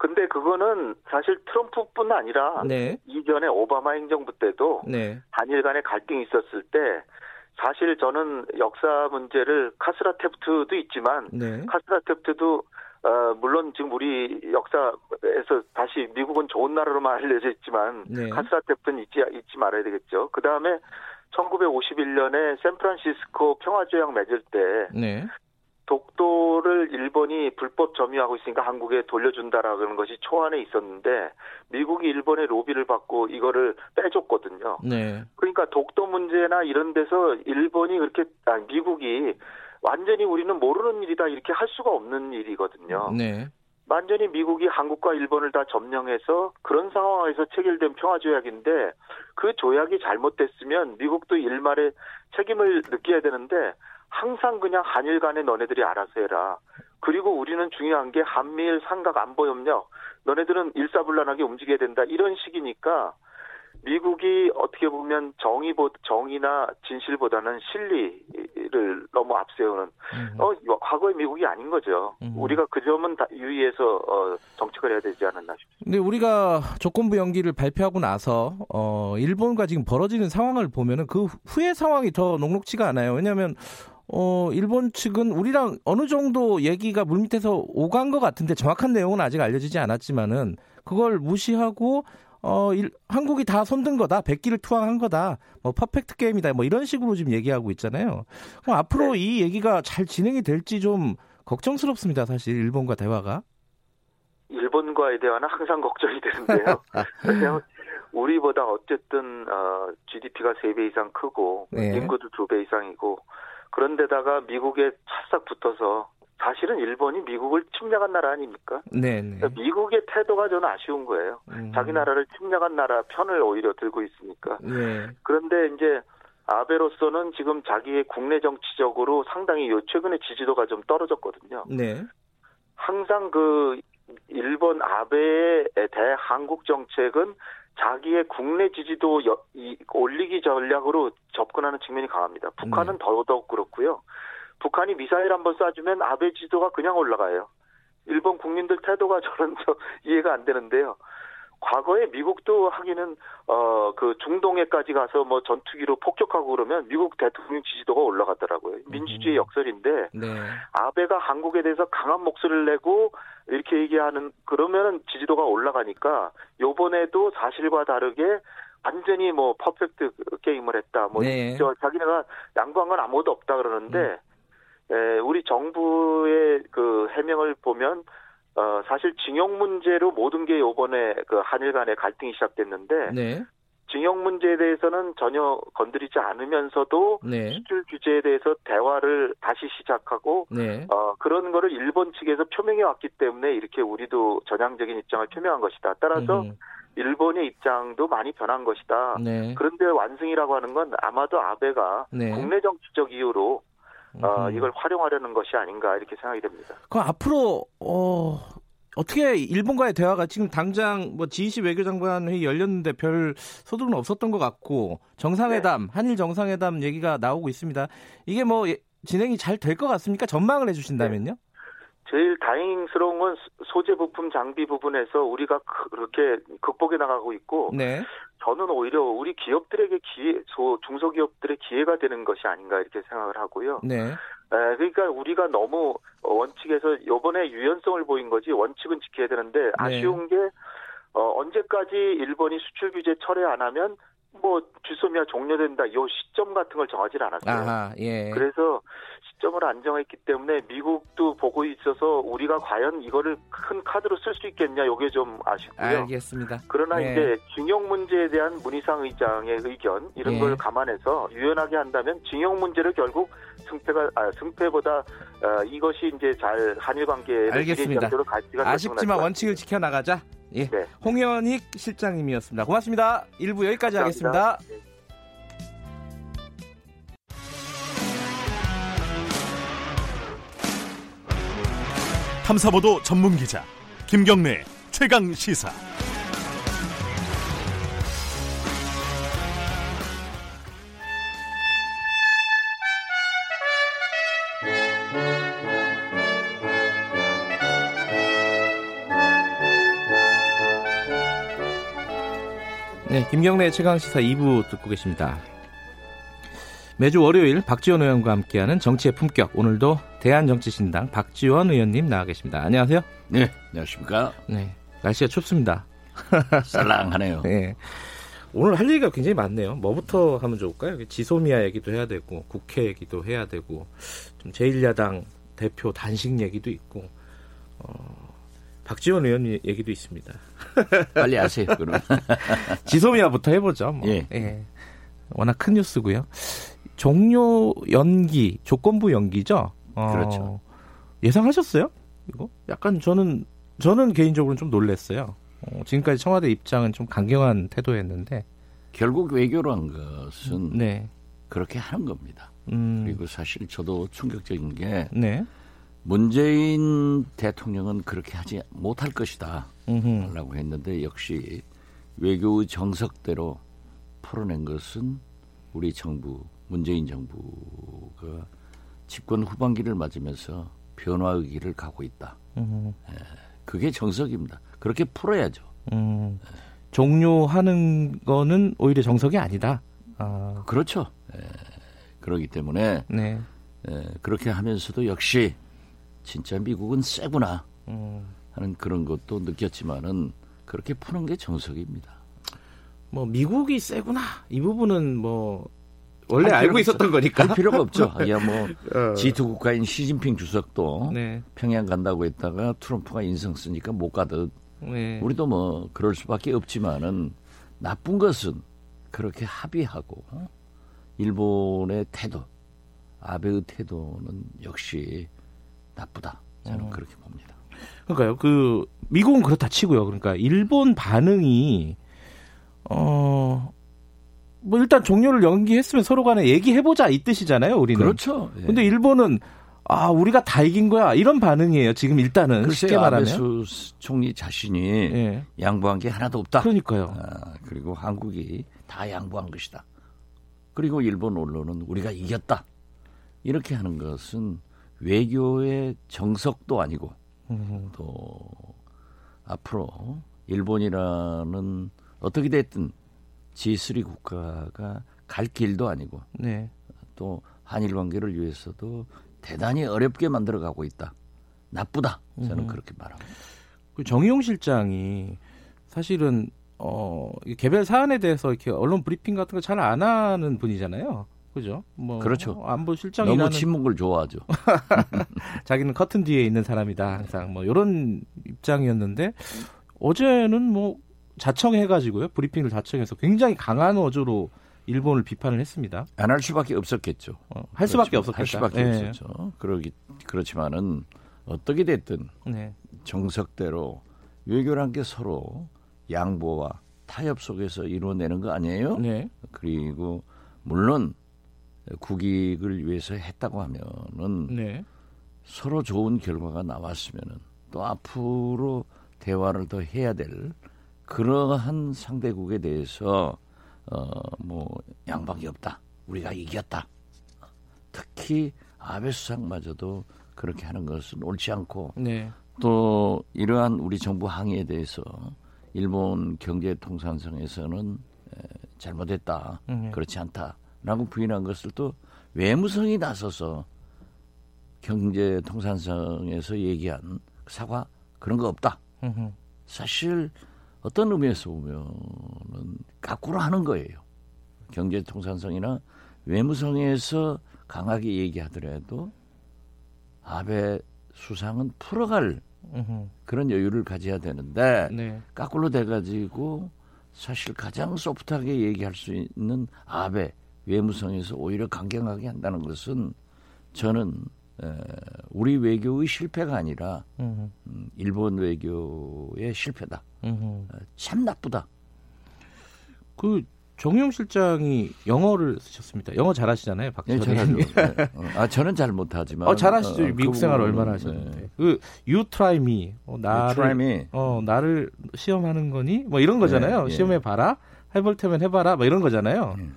근데 그거는 사실 트럼프뿐 아니라 네, 이전에 오바마 행정부 때도 네, 한일 간의 갈등이 있었을 때 사실 저는 역사 문제를 카스라 테프트도 있지만 네, 카스라 테프트도 어, 물론 지금 우리 역사에서 다시 미국은 좋은 나라로만 알려져 있지만 네. 카스라 테프트는 잊지, 잊지 말아야 되겠죠. 그 다음에 1951년에 샌프란시스코 평화조약 맺을 때 네, 독도를 일본이 불법 점유하고 있으니까 한국에 돌려준다라는 것이 초안에 있었는데 미국이 일본의 로비를 받고 이거를 빼줬거든요. 네, 그러니까 독도 문제나 이런 데서 일본이 그렇게 아 미국이 완전히 우리는 모르는 일이다 이렇게 할 수가 없는 일이거든요. 네, 완전히 미국이 한국과 일본을 다 점령해서 그런 상황에서 체결된 평화조약인데 그 조약이 잘못됐으면 미국도 일말의 책임을 느껴야 되는데 항상 그냥 한일 간에 너네들이 알아서 해라. 그리고 우리는 중요한 게 한미일 삼각 안보 협력 너네들은 일사불란하게 움직여야 된다 이런 식이니까 미국이 어떻게 보면 정의보 정의나 진실보다는 실리를 너무 앞세우는 음. 어 과거의 미국이 아닌 거죠. 음. 우리가 그 점은 다 유의해서 어, 정책을 해야 되지 않았나 싶습니다. 근데 우리가 조건부 연기를 발표하고 나서 어 일본과 지금 벌어지는 상황을 보면은 그 후의 상황이 더 녹록지가 않아요. 왜냐하면 어 일본 측은 우리랑 어느 정도 얘기가 물밑에서 오간 것 같은데 정확한 내용은 아직 알려지지 않았지만은 그걸 무시하고 어 일, 한국이 다 손든 거다, 백기를 투항한 거다, 뭐 퍼펙트 게임이다, 뭐 이런 식으로 지금 얘기하고 있잖아요. 그럼 앞으로 이 얘기가 잘 진행이 될지 좀 걱정스럽습니다, 사실 일본과 대화가. 일본과의 대화는 항상 걱정이 되는데요. *laughs* 왜냐하면 우리보다 어쨌든 어, GDP가 3배 이상 크고 네. 인구도 2배 이상이고 그런데다가 미국에 찰싹 붙어서 사실은 일본이 미국을 침략한 나라 아닙니까? 네, 네. 그러니까 미국의 태도가 저는 아쉬운 거예요. 음. 자기 나라를 침략한 나라 편을 오히려 들고 있으니까. 네. 그런데 이제 아베로서는 지금 자기의 국내 정치적으로 상당히 요 최근에 지지도가 좀 떨어졌거든요. 네. 항상 그 일본 아베의 대한국 정책은 자기의 국내 지지도 여- 이- 올리기 전략으로 접근하는 측면이 강합니다. 북한은 더더욱 그렇고요. 북한이 미사일 한번 쏴주면 아베 지지도가 그냥 올라가요. 일본 국민들 태도가 *laughs* 저는 저 이해가 안 되는데요. 과거에 미국도 하기는 어 그 중동에까지 가서 뭐 전투기로 폭격하고 그러면 미국 대통령 지지도가 올라가더라고요. 민주주의 역설인데 네. 아베가 한국에 대해서 강한 목소리를 내고 이렇게 얘기하는 그러면은 지지도가 올라가니까 요번에도 사실과 다르게 완전히 뭐 퍼펙트 게임을 했다. 뭐 네. 저 자기네가 양보한 건 아무것도 없다 그러는데 에, 우리 정부의 그 해명을 보면 어 사실 징용 문제로 모든 게 요번에 그 한일 간의 갈등이 시작됐는데 네. 징용 문제에 대해서는 전혀 건드리지 않으면서도 네. 수출 규제에 대해서 대화를 다시 시작하고 네. 어, 그런 거를 일본 측에서 표명해 왔기 때문에 이렇게 우리도 전향적인 입장을 표명한 것이다. 따라서 음. 일본의 입장도 많이 변한 것이다. 네. 그런데 완승이라고 하는 건 아마도 아베가 네. 국내 정치적 이유로 어, 음. 이걸 활용하려는 것이 아닌가 이렇게 생각이 됩니다. 그럼 앞으로 어 어떻게 일본과의 대화가 지금 당장 뭐 지이시 외교장관 회의 열렸는데 별 소득은 없었던 것 같고 정상회담 네. 한일 정상회담 얘기가 나오고 있습니다. 이게 뭐 예- 진행이 잘 될 것 같습니까? 전망을 해주신다면요? 제일 다행스러운 건 소- 소재 부품 장비 부분에서 우리가 그렇게 극복해 나가고 있고 네. 저는 오히려 우리 기업들에게 기회, 소, 중소기업들의 기회가 되는 것이 아닌가 이렇게 생각을 하고요. 네. 에, 그러니까 우리가 너무 원칙에서 요번에 유연성을 보인 거지 원칙은 지켜야 되는데 아쉬운 게 어, 언제까지 일본이 수출 규제 철회 안 하면 뭐 주소미아 종료된다 요 시점 같은 걸 정하지 않았어요. 아하. 예. 그래서 시점을 안 정했기 때문에 미국도 보고 있어서 우리가 과연 이거를 큰 카드로 쓸 수 있겠냐 요게 좀 아쉽고요. 알겠습니다. 그러나 예. 이제 징용 문제에 대한 문희상 의장의 의견 이런 예. 걸 감안해서 유연하게 한다면 징용 문제를 결국 승패가 아, 승패보다 어, 이것이 이제 잘 한일 관계를 알겠습니다. 아쉽지만 원칙을 지켜 나가자. 예. 네. 홍현익 실장님이었습니다. 고맙습니다. 1부 여기까지 감사합니다. 하겠습니다. 탐사보도 전문 기자 김경래 최강 시사. 네, 김경래 최강 시사 2부 듣고 계십니다. 매주 월요일 박지원 의원과 함께하는 정치의 품격. 오늘도 대한정치신당 박지원 의원님 나와 계십니다. 안녕하세요. 네, 안녕하십니까. 네, 날씨가 춥습니다. *laughs* 쌀랑하네요. 네. 오늘 할 얘기가 굉장히 많네요. 뭐부터 하면 좋을까요? 지소미아 얘기도 해야 되고 국회 얘기도 해야 되고 좀 제1야당 대표 단식 얘기도 있고 어, 박지원 의원 얘기도 있습니다. *laughs* 빨리 하세요, 그럼. 지소미아부터 해보죠. 뭐. 예. 워낙 큰 뉴스고요. 종료 연기, 조건부 연기죠. 어, 그렇죠. 예상하셨어요? 이거? 약간 저는 저는 개인적으로는 좀 놀랐어요. 어, 지금까지 청와대 입장은 좀 강경한 태도였는데 결국 외교란 것은 네. 그렇게 하는 겁니다. 음, 그리고 사실 저도 충격적인 게 네. 문재인 대통령은 그렇게 하지 못할 것이다. 음흠. 라고 했는데 역시 외교의 정석대로 풀어낸 것은 우리 정부 문재인 정부가 집권 후반기를 맞으면서 변화의 길을 가고 있다. 음, 그게 정석입니다. 그렇게 풀어야죠. 음. 종료하는 거는 오히려 정석이 아니다. 아, 그렇죠. 예, 그렇기 때문에 네. 예, 그렇게 하면서도 역시 진짜 미국은 세구나 음, 하는 그런 것도 느꼈지만은 그렇게 푸는 게 정석입니다. 뭐 미국이 세구나 이 부분은 뭐 원래 할 알고 있었던 거니까. 할 필요가 없죠. *laughs* 야 뭐 어. G2 국가인 시진핑 주석도 네. 평양 간다고 했다가 트럼프가 인성 쓰니까 못 가듯 네. 우리도 뭐 그럴 수밖에 없지만은 나쁜 것은 그렇게 합의하고 어? 일본의 태도, 아베의 태도는 역시 나쁘다. 저는 음. 그렇게 봅니다. 그러니까요. 그 미국은 그렇다 치고요. 그러니까 일본 반응이 어. 뭐 일단 종료를 연기했으면 서로 간에 얘기해 보자 이 뜻이잖아요, 우리는. 그렇죠. 예. 근데 일본은 아, 우리가 다 이긴 거야. 이런 반응이에요. 지금 일단은 쉽게 글쎄요, 말하면. 아베수 총리 자신이 예. 양보한 게 하나도 없다. 그러니까요. 아, 그리고 한국이 다 양보한 것이다. 그리고 일본 언론은 우리가 이겼다. 이렇게 하는 것은 외교의 정석도 아니고 음, 또 앞으로 일본이라는 어떻게 됐든 G3 국가가 갈 길도 아니고 네. 또 한일 관계를 위해서도 대단히 어렵게 만들어가고 있다. 나쁘다. 저는 음. 그렇게 말합니다. 그 정의용 실장이 사실은 어, 이 개별 사안에 대해서 이렇게 언론 브리핑 같은 거 잘 안 하는 분이잖아요. 그죠? 뭐 그렇죠. 안보 실장이라는 너무 침묵을 좋아하죠. *laughs* 자기는 커튼 뒤에 있는 사람이다 항상 뭐 이런 입장이었는데 어제는 뭐 자청해가지고요 브리핑을 자청해서 굉장히 강한 어조로 일본을 비판을 했습니다. 안 할 수밖에 없었겠죠. 어, 할 수밖에. 없었겠다. 할 수밖에 예. 없었죠. 그러기 그렇지만은 어떻게 됐든 네. 정석대로 외교란 게 서로 양보와 타협 속에서 이루어내는 거 아니에요? 네. 그리고 물론 국익을 위해서 했다고 하면은 네. 서로 좋은 결과가 나왔으면은 또 앞으로 대화를 더 해야 될 그러한 상대국에 대해서 어뭐 양방이 없다. 우리가 이겼다. 특히 아베 수상마저도 그렇게 하는 것은 옳지 않고 네. 또 이러한 우리 정부 항의에 대해서 일본 경제통상성에서는 에, 잘못했다, 음. 그렇지 않다라고 부인한 것을 또 외무성이 나서서 경제통상성에서 얘기한 사과 그런 거 없다. 사실 어떤 의미에서 보면은 거꾸로 하는 거예요. 경제통상성이나 외무성에서 강하게 얘기하더라도 아베 수상은 풀어갈. 그런 여유를 가져야 되는데 네. 거꾸로 돼가지고 사실 가장 소프트하게 얘기할 수 있는 아베 외무성에서 오히려 강경하게 한다는 것은 저는 에, 우리 외교의 실패가 아니라. 음, 일본 외교의 실패다. 어, 참 나쁘다. 그 정용 실장이 영어를 쓰셨습니다. 영어 잘하시잖아요, 박 예, 전 잘하죠. 예. 어, 아 저는 잘 못하지만. 어, 잘하시죠. 어, 미국 그 생활 얼마나 네. 하셨는데. 그 you try me. 어, 나를 Try me. 어, 나를 시험하는 거니? 뭐 이런 거잖아요. 예, 예. 시험해 봐라. 해볼 테면 해 봐라. 뭐 이런 거잖아요. 음.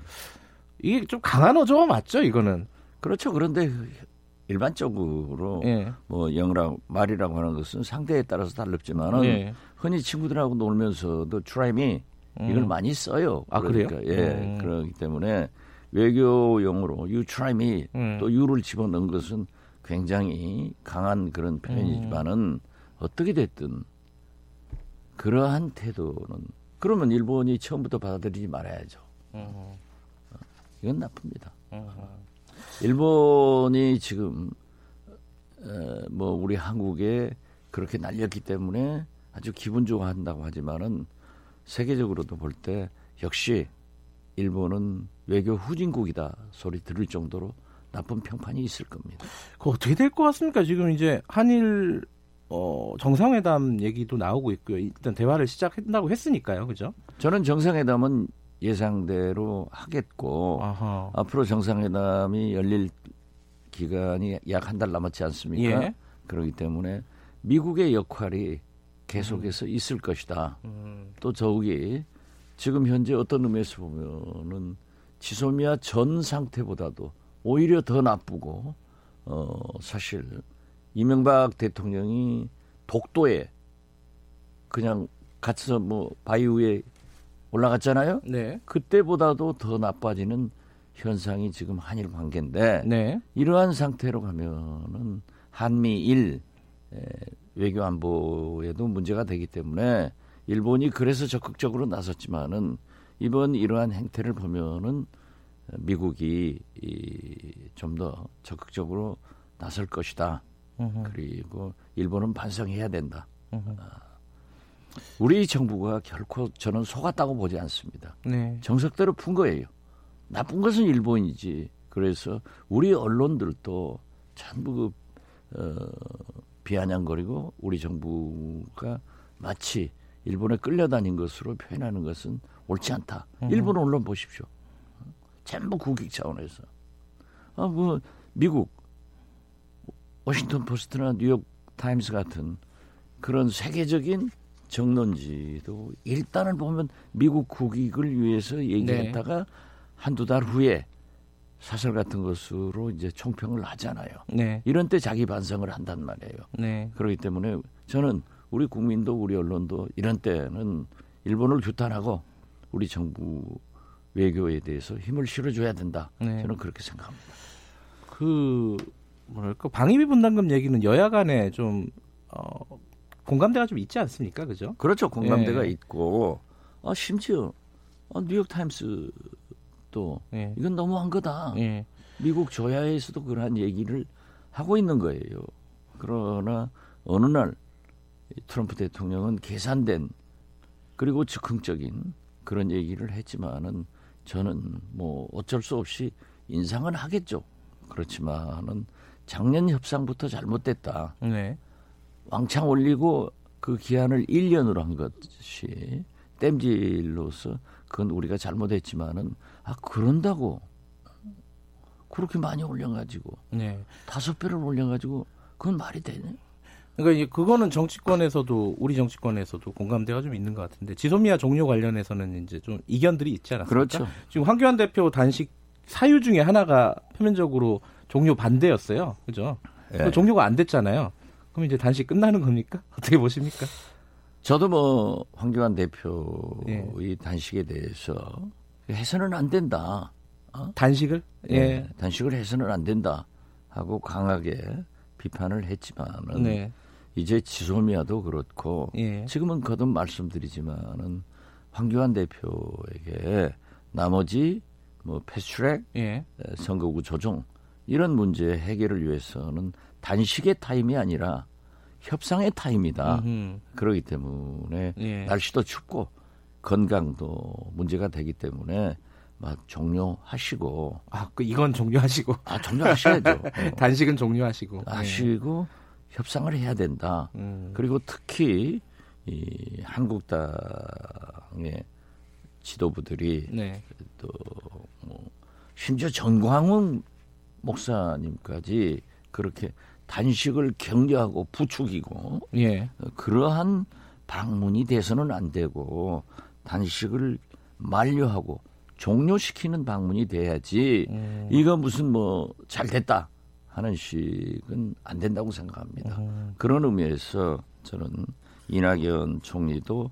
이게 좀 강한 어조가 맞죠, 이거는. 그렇죠. 그런데 일반적으로 예. 뭐 영어라고 말이라고 하는 것은 상대에 따라서 다릅지만은 예. 흔히 친구들하고 놀면서도 try me 이걸 음. 많이 써요. 아, 그래요? 그러니까, 예. 음. 그렇기 때문에 외교용으로 try me 음. 또 you를 집어넣은 것은 굉장히 강한 그런 표현이지만은 음. 어떻게 됐든 그러한 태도는 그러면 일본이 처음부터 받아들이지 말아야죠. 음. 이건 나쁩니다. 음. 일본이 지금 어, 뭐 우리 한국에 그렇게 날렸기 때문에 아주 기분 좋아한다고 하지만은 세계적으로도 볼 때 역시 일본은 외교 후진국이다 소리 들을 정도로 나쁜 평판이 있을 겁니다. 그 어떻게 될 것 같습니까? 지금 이제 한일 어, 정상회담 얘기도 나오고 있고요. 일단 대화를 시작한다고 했으니까요. 그죠? 저는 정상회담은 예상대로 하겠고 아하. 앞으로 정상회담이 열릴 기간이 약 한 달 남았지 않습니까? 예. 그렇기 때문에 미국의 역할이 계속해서 있을 것이다. 음, 또 더욱이 지금 현재 어떤 의미에서 보면은 지소미아 전 상태보다도 오히려 더 나쁘고 어 사실 이명박 대통령이 독도에 그냥 갇혀서 뭐 바위 위에 올라갔잖아요. 네. 그때보다도 더 나빠지는 현상이 지금 한일 관계인데 네. 이러한 상태로 가면은 한미일 에, 외교 안보에도 문제가 되기 때문에 일본이 그래서 적극적으로 나섰지만은 이번 이러한 행태를 보면은 미국이 좀 더 적극적으로 나설 것이다. 음흠, 그리고 일본은 반성해야 된다. 음흠. 우리 정부가 결코 저는 속았다고 보지 않습니다. 네. 정석대로 푼 거예요. 나쁜 것은 일본이지. 그래서 우리 언론들도 전부 그, 어, 비아냥거리고 우리 정부가 마치 일본에 끌려다닌 것으로 표현하는 것은 옳지 않다. 일본 언론 보십시오. 전부 국익 차원에서. 아, 뭐 미국 워싱턴 포스트나 뉴욕 타임스 같은 그런 세계적인 정론지도 일단은 보면 미국 국익을 위해서 얘기했다가 한두 달 후에 사설 같은 것으로 이제 총평을 하잖아요. 네. 이런 때 자기 반성을 한단 말이에요. 네. 그렇기 때문에 저는 우리 국민도 우리 언론도 이런 때는 일본을 규탄하고 우리 정부 외교에 대해서 힘을 실어줘야 된다. 네. 저는 그렇게 생각합니다. 그 뭐랄까 방위비 분담금 얘기는 여야 간에 좀 어, 공감대가 좀 있지 않습니까? 그죠? 그렇죠. 공감대가 예. 있고 아, 심지어 아, 뉴욕 타임스도 예. 이건 너무한 거다. 예. 미국 조야에서도 그러한 얘기를 하고 있는 거예요. 그러나 어느 날 트럼프 대통령은 계산된 그리고 즉흥적인 그런 얘기를 했지만은 저는 뭐 어쩔 수 없이 인상은 하겠죠. 그렇지만은 작년 협상부터 잘못됐다. 네. 왕창 올리고 그 기한을 1년으로 한 것이 땜질로서 그건 우리가 잘못했지만은 아 그런다고 그렇게 많이 올려가지고 네. 다섯 배를 올려가지고 그건 말이 되네. 그러니까 이제 그거는 정치권에서도 우리 정치권에서도 공감대가 좀 있는 것 같은데 지소미아 종료 관련해서는 이제 좀 이견들이 있지 않았습니까? 그렇죠. 지금 황교안 대표 단식 사유 중에 하나가 표면적으로 종료 반대였어요. 그죠? 예. 그 종료가 안 됐잖아요. 그럼 이제 단식 끝나는 겁니까? *laughs* 어떻게 보십니까? 저도 뭐 황교안 대표의 예. 단식에 대해서 해서는 안 된다. 단식을? 예. 예, 단식을 해서는 안 된다 하고 강하게 비판을 했지만은 네. 이제 지소미아도 그렇고 예. 지금은 거듭 말씀드리지만은 황교안 대표에게 나머지 뭐 패스트트랙 예. 선거구 조정 이런 문제 해결을 위해서는 단식의 타임이 아니라 협상의 타임이다. 음흠. 그러기 때문에 예. 날씨도 춥고 건강도 문제가 되기 때문에 막 종료하시고 아, 그 이건 종료하시고 아 종료하셔야죠. 어, *laughs* 단식은 종료하시고. 예. 하시고 협상을 해야 된다. 음. 그리고 특히 이 한국당의 지도부들이 네. 또뭐 심지어 전광훈 목사님까지 그렇게 단식을 격려하고 부추기고 예. 어, 그러한 방문이 돼서는 안 되고 단식을 만료하고 종료시키는 방문이 돼야지 음. 이거 무슨 뭐 잘 됐다 하는 식은 안 된다고 생각합니다. 음. 그런 의미에서 저는 이낙연 총리도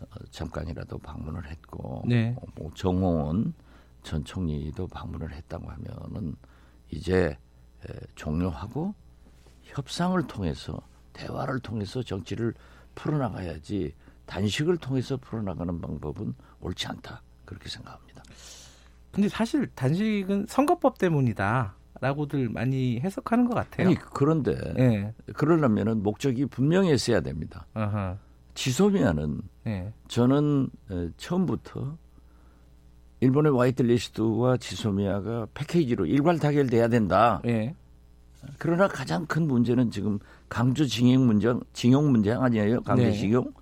어, 잠깐이라도 방문을 했고 네. 어, 뭐 정홍원 전 총리도 방문을 했다고 하면은 이제 에, 종료하고 협상을 통해서 대화를 통해서 정치를 풀어나가야지 단식을 통해서 풀어나가는 방법은 옳지 않다 그렇게 생각합니다. 근데 사실 단식은 선거법 때문이다 라고들 많이 해석하는 것 같아요. 아니 그런데 예. 그러려면은 목적이 분명했어야 됩니다. 아하. 지소미아는 예. 저는 에, 처음부터 일본의 화이트 리스트와 지소미아가 패키지로 일괄 타결돼야 된다. 예. 그러나 가장 큰 문제는 지금 강주 징용 문제, 징용 문제 아니에요? 강주 네. 징용.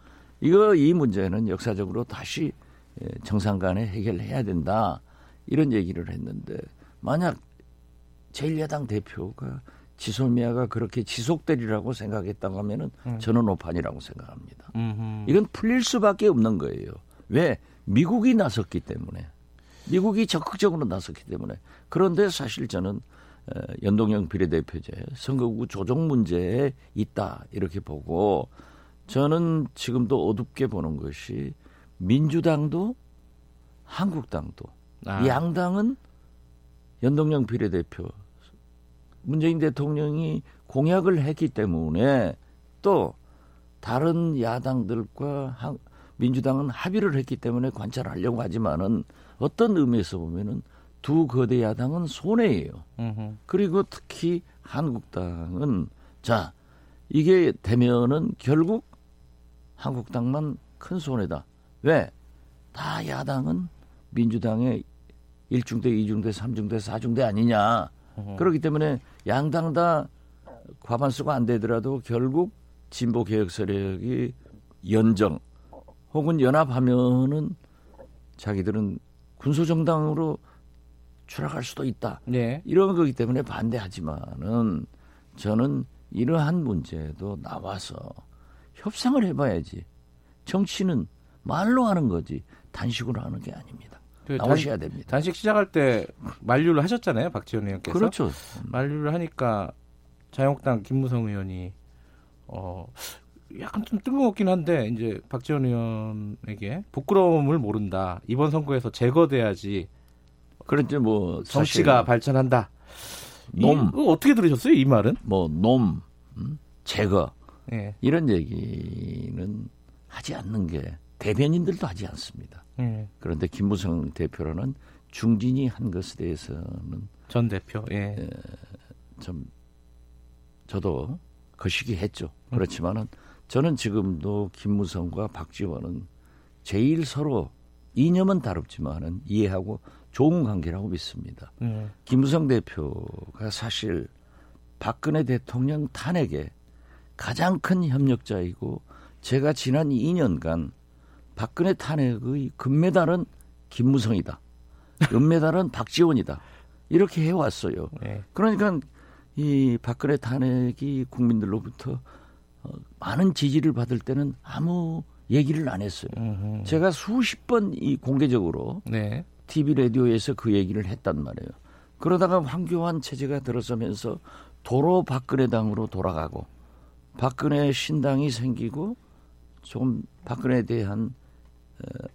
이거 이 문제는 역사적으로 다시 예, 정상 간에 해결해야 된다. 이런 얘기를 했는데 만약 제1야당 대표가 지소미아가 그렇게 지속되리라고 생각했다고 하면은 음. 저는 오판이라고 생각합니다. 음흠. 이건 풀릴 수밖에 없는 거예요. 왜? 미국이 나섰기 때문에. 미국이 적극적으로 나섰기 때문에. 그런데 사실 저는 어, 연동형 비례대표제 선거구 조정 문제에 있다 이렇게 보고 저는 지금도 어둡게 보는 것이 민주당도 한국당도 아. 양당은 연동형 비례대표 문재인 대통령이 공약을 했기 때문에 또 다른 야당들과 한- 민주당은 합의를 했기 때문에 관찰하려고 하지만은 어떤 의미에서 보면은 두 거대 야당은 손해예요. 음흠. 그리고 특히 한국당은 자 이게 되면은 결국 한국당만 큰 손해다. 왜? 다 야당은 민주당의 1중대, 2중대, 3중대, 4중대 아니냐. 그렇기 때문에 양당 다 과반수가 안 되더라도 결국 진보 개혁 세력이 연정 혹은 연합하면은 자기들은 군소정당으로 추락할 수도 있다. 네. 이런 거기 때문에 반대하지만은 저는 이러한 문제도 나와서 협상을 해봐야지. 정치는 말로 하는 거지 단식으로 하는 게 아닙니다. 그 나오셔야 됩니다. 단식 시작할 때 만류를 하셨잖아요, 박지원 의원께서. 그렇죠. 만류를 하니까 자유한국당 김무성 의원이 어 약간 좀 뜬금없긴 한데 이제 박지원 의원에게 부끄러움을 모른다. 이번 선거에서 제거돼야지 그런데 뭐 정치가 발전한다. 놈. 이, 어떻게 들으셨어요, 이 말은? 뭐놈 음? 제거 예. 이런 얘기는 하지 않는 게 대변인들도 하지 않습니다. 예. 그런데 김무성 대표라는 중진이 한 것에 대해서는 전 대표. 예. 좀 저도 거시기 했죠. 그렇지만은 저는 지금도 김무성과 박지원은 제일 서로 이념은 다릅지만은 이해하고 좋은 관계라고 믿습니다. 예. 김무성 대표가 사실 박근혜 대통령 탄핵에 가장 큰 협력자이고 제가 지난 2년간 박근혜 탄핵의 금메달은 김무성이다. 은메달은 *laughs* 박지원이다. 이렇게 해왔어요. 예. 그러니까 이 박근혜 탄핵이 국민들로부터 어, 많은 지지를 받을 때는 아무 얘기를 안 했어요. 음흠. 제가 수십 번 이 공개적으로 네. TV 라디오에서 그 얘기를 했단 말이에요. 그러다가 황교안 체제가 들어서면서 도로 박근혜 당으로 돌아가고 박근혜 신당이 생기고 좀 박근혜에 대한 어,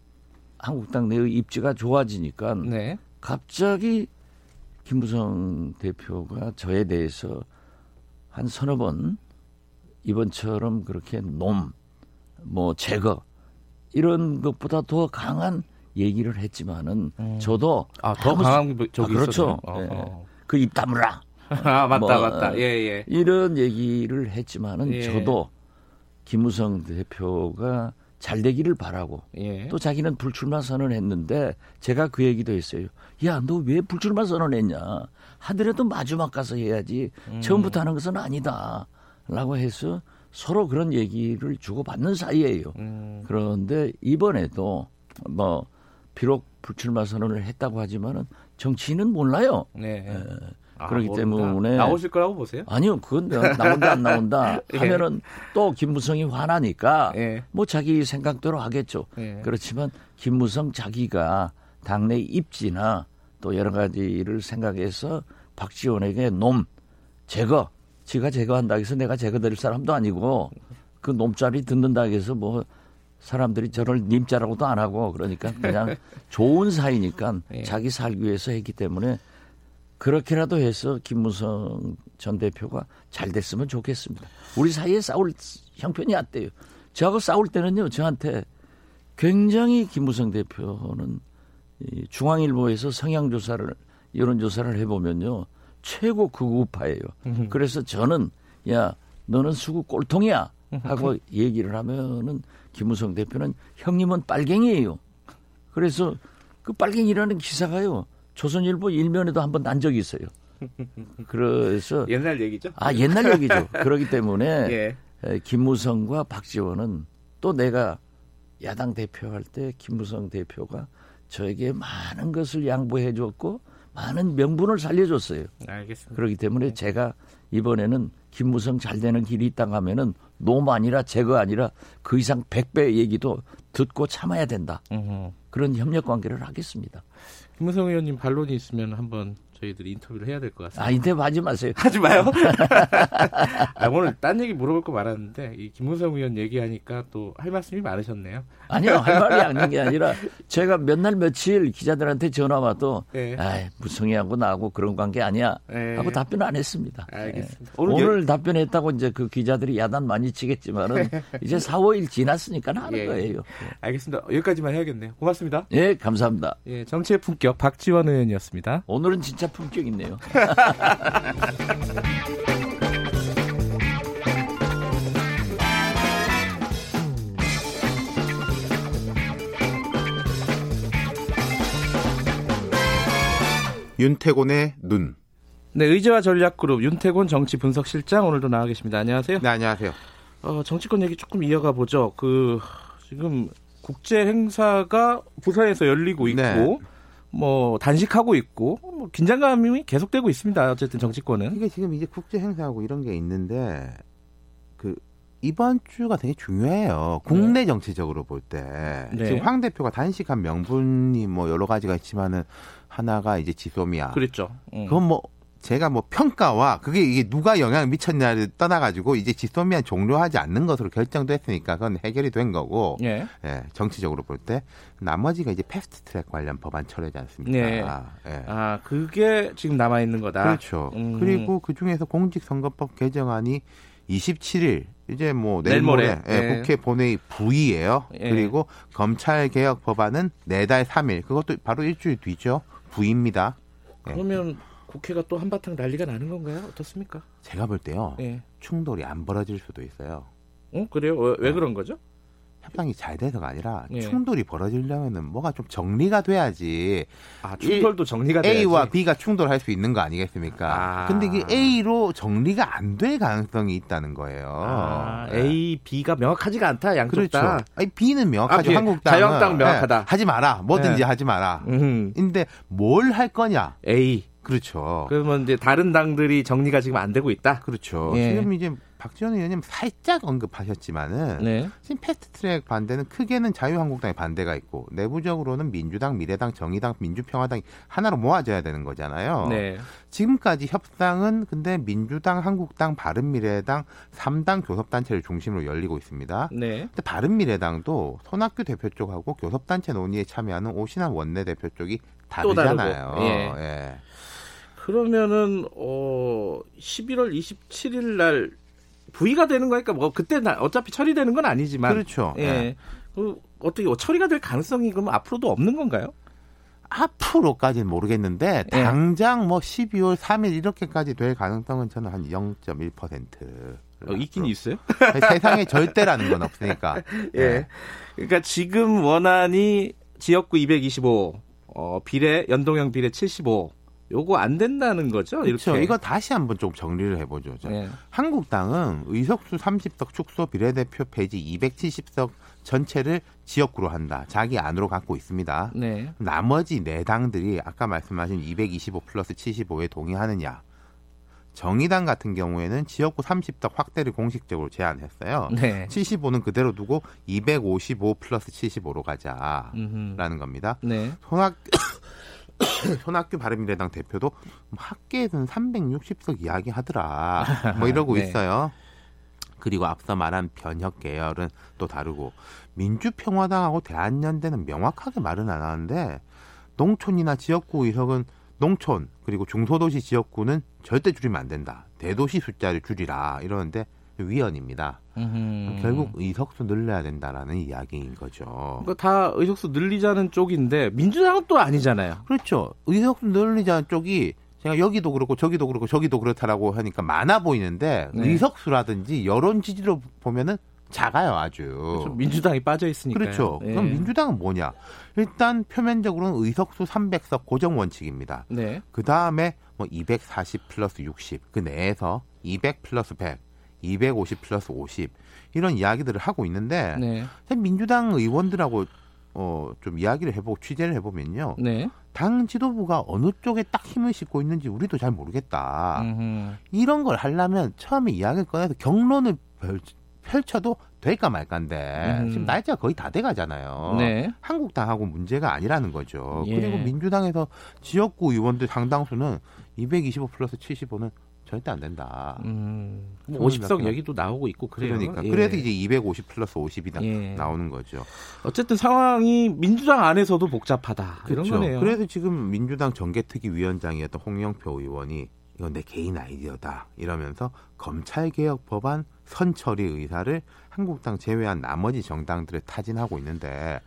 한국당 내의 입지가 좋아지니까 네. 갑자기 김부성 대표가 저에 대해서 한 서너 번 이번처럼 그렇게 놈, 뭐 제거 이런 것보다 더 강한 얘기를 했지만은 저도 아, 더 강한 적이 아, 그렇죠. 있었어요? 예. 어, 그입 다물라 어. *laughs* 아, 맞다, 뭐, 맞다. 예, 예. 이런 얘기를 했지만은 예. 저도 김무성 대표가 잘 되기를 바라고 예. 또 자기는 불출마 선언했는데 제가 그 얘기도 했어요. 야, 너 왜 불출마 선언했냐? 하더라도 마지막 가서 해야지. 음. 처음부터 하는 것은 아니다. 라고 해서 서로 그런 얘기를 주고받는 사이예요. 음, 그런데 이번에도 뭐 비록 불출마 선언을 했다고 하지만은 정치인은 몰라요. 네. 아, 그렇기 모른다. 때문에 나오실 거라고 보세요? 아니요, 그건 나온다 안 나온다 *laughs* 예. 하면은 또 김무성이 화나니까 예. 뭐 자기 생각대로 하겠죠. 예. 그렇지만 김무성 자기가 당내 입지나 또 여러 가지를 생각해서 박지원에게 놈 제거, 지가 제거한다 해서 내가 제거될 사람도 아니고 그 놈자리 듣는다 해서 뭐 사람들이 저를 님자라고도 안 하고 그러니까 그냥 *laughs* 좋은 사이니까 예. 자기 살기 위해서 했기 때문에 그렇게라도 해서 김무성 전 대표가 잘 됐으면 좋겠습니다. 우리 사이에 싸울 형편이 안 돼요. 저하고 싸울 때는요, 저한테 굉장히 김무성 대표는 이 중앙일보에서 성향조사를, 여론조사를 해보면요, 최고 극우파예요. 그래서 저는, 야, 너는 수구 꼴통이야. 하고 얘기를 하면은 김무성 대표는 형님은 빨갱이에요. 그래서 그 빨갱이라는 기사가요, 조선일보 일면에도 한 번 난 적이 있어요. 그래서 *laughs* 옛날 얘기죠? 아 옛날 얘기죠. 그렇기 때문에 *laughs* 예. 에, 김무성과 박지원은 또 내가 야당 대표할 때 김무성 대표가 저에게 많은 것을 양보해 줬고 많은 명분을 살려줬어요. 알겠습니다. 그렇기 때문에 제가 이번에는 김무성 잘 되는 길이 있다 하면은 노무 아니라 제거 아니라 그 이상 100배 얘기도 듣고 참아야 된다. 그런 협력 관계를 하겠습니다. 김무성 의원님 반론이 있으면 한번 저희들이 인터뷰를 해야 될 것 같습니다. 아, 이때 하지 마세요. *laughs* 하지 마요. *laughs* 아, 오늘 딴 얘기 물어볼 거 많았는데 이 김무성 의원 얘기하니까 또 할 말씀이 많으셨네요. 아니요, 할 말이 *laughs* 아닌 게 아니라 제가 몇 날 며칠 기자들한테 전화 와도 예. 아, 무성이하고 나하고 그런 관계 아니야 예. 하고 답변 안 했습니다. 알겠습니다. 예. 오늘, 오늘 답변했다고 이제 그 기자들이 야단 많이 치겠지만은 이제 4, 5일 지났으니까 하는 예. 거예요. 알겠습니다. 여기까지만 해야겠네요. 고맙습니다. 예, 감사합니다. 예, 정치의 품격 박지원 의원이었습니다. 오늘은 진짜 품격 있네요. *laughs* 윤태곤의 눈. 네, 의제와 전략그룹 윤태곤 정치 분석실장 오늘도 나와 계십니다. 안녕하세요. 네, 안녕하세요. 어, 정치권 얘기 조금 이어가 보죠. 그 지금 국제 행사가 부산에서 열리고 있고 네. 뭐 단식하고 있고 뭐 긴장감이 계속되고 있습니다. 어쨌든 정치권은. 이게 지금 이제 국제 행사하고 이런 게 있는데 그 이번 주가 되게 중요해요. 국내 정치적으로 볼 때. 네. 지금 황 대표가 단식한 명분이 뭐 여러 가지가 있지만은 하나가 이제 지소미아. 그랬죠. 음. 그건 뭐 제가 뭐 평가와 그게 이게 누가 영향을 미쳤냐를 떠나가지고 이제 지소미아 종료하지 않는 것으로 결정도 했으니까 그건 해결이 된 거고. 예. 예, 정치적으로 볼 때 나머지가 이제 패스트 트랙 관련 법안 철회지 않습니까? 네. 예. 아, 그게 지금 남아 있는 거다. 그렇죠. 음. 그리고 그 중에서 공직선거법 개정안이 27일 이제 뭐 내일 모레. 예, 예. 국회 본회의 부의예요. 예. 그리고 검찰 개혁 법안은 내달 3일 그것도 바로 일주일 뒤죠. 부입니다. 예. 그러면 국회가 또 한바탕 난리가 나는 건가요? 어떻습니까? 제가 볼 때요 예. 충돌이 안 벌어질 수도 있어요. 어, 그래요? 왜, 왜 그런 거죠? 협상이 잘 돼서가 아니라 예. 충돌이 벌어지려면은 뭐가 좀 정리가 돼야지 아, 충돌도 정리가 돼야지. A와 B가 충돌할 수 있는 거 아니겠습니까? 아. 근데 이게 A로 정리가 안 될 가능성이 있다는 거예요. 아, 예. A, B가 명확하지가 않다. 양쪽 그렇죠. 다. 아니, B는 명확하죠. 아. 한국당 자유한국당 명확하다. 하지 마라. 뭐든지 예. 하지 마라. 음. 근데 뭘 할 거냐? A. 그렇죠. 그러면 이제 다른 당들이 정리가 지금 안 되고 있다. 그렇죠. 예. 지금 이제 박지원 의원님 살짝 언급하셨지만은 네. 지금 패스트트랙 반대는 크게는 자유한국당의 반대가 있고 내부적으로는 민주당, 미래당, 정의당, 민주평화당이 하나로 모아져야 되는 거잖아요. 네. 지금까지 협상은 근데 민주당, 한국당, 바른미래당 3당 교섭단체를 중심으로 열리고 있습니다. 네. 근데 바른미래당도 손학규 대표 쪽하고 교섭단체 논의에 참여하는 오신환 원내대표 쪽이 또 다르고. 다르잖아요. 예. 예. 그러면은 어 11월 27일 날 부의가 되는 거니까 뭐 그때 나- 어차피 처리되는 건 아니지만 그렇죠. 예. 예. 그 어떻게 처리가 될 가능성이 그럼 앞으로도 없는 건가요? 앞으로까지는 모르겠는데 예. 당장 뭐 12월 3일 이렇게까지 될 가능성은 저는 한 0.1%. 어, 있긴 있어요. 세상에 절대라는 건 없으니까. *laughs* 예. 그러니까 지금 원안이 지역구 225, 어, 비례 연동형 비례 75. 요거 안 된다는 거죠? 그렇죠. 이렇게. 이거 다시 한번 좀 정리를 해보죠. 자, 예. 한국당은 의석수 30석 축소 비례대표 폐지 270석 전체를 지역구로 한다. 자기 안으로 갖고 있습니다. 네. 나머지 네 당들이 아까 말씀하신 225 플러스 75에 동의하느냐. 정의당 같은 경우에는 지역구 30석 확대를 공식적으로 제안했어요. 네. 75는 그대로 두고 255 플러스 75로 가자라는 음흠. 겁니다. 네. 손학 *coughs* 손학규 바른미래당 대표도 학계에서는 360석 이야기 하더라. 뭐 이러고 *laughs* 네. 있어요. 그리고 앞서 말한 변혁 계열은 또 다르고 민주평화당하고 대한연대는 명확하게 말은 안 하는데 농촌이나 지역구 의석은 농촌 그리고 중소도시 지역구는 절대 줄이면 안 된다. 대도시 숫자를 줄이라 이러는데 위헌입니다. 음흠. 결국 의석수 늘려야 된다라는 이야기인 거죠. 그거 다 의석수 늘리자는 쪽인데 민주당은 또 아니잖아요. 그렇죠. 의석수 늘리자는 쪽이 제가 여기도 그렇고 저기도 그렇고 저기도 그렇다라고 하니까 많아 보이는데 네. 의석수라든지 여론 지지로 보면은 작아요, 아주. 그렇죠. 민주당이 빠져 있으니까. 그렇죠. 네. 그럼 민주당은 뭐냐? 일단 표면적으로는 의석수 300석 고정 원칙입니다. 네. 그 다음에 뭐 240 플러스 60, 그 내에서 200 플러스 100, 250 플러스 50 이런 이야기들을 하고 있는데 네. 민주당 의원들하고 어, 좀 이야기를 해보고 취재를 해보면요. 네. 당 지도부가 어느 쪽에 딱 힘을 싣고 있는지 우리도 잘 모르겠다. 음흠. 이런 걸 하려면 처음에 이야기를 꺼내서 경론을 펼, 펼쳐도 될까 말까인데 음. 지금 날짜가 거의 다 돼가잖아요. 네. 한국당하고 문제가 아니라는 거죠. 예. 그리고 민주당에서 지역구 의원들 상당수는 225 플러스 75는 절대 안 된다. 음. 뭐 그건 50석 약간- 얘기도 나오고 있고 그래요. 그러니까 예. 그래서 이제 250 플러스 50이 나, 예. 나오는 거죠. 어쨌든 상황이 민주당 안에서도 복잡하다. 이런 그렇죠. 거네요. 그래서 지금 민주당 정개특위 위원장이었던 홍영표 의원이 이건 내 개인 아이디어다 이러면서 검찰개혁 법안 선처리 의사를 한국당 제외한 나머지 정당들에 타진하고 있는데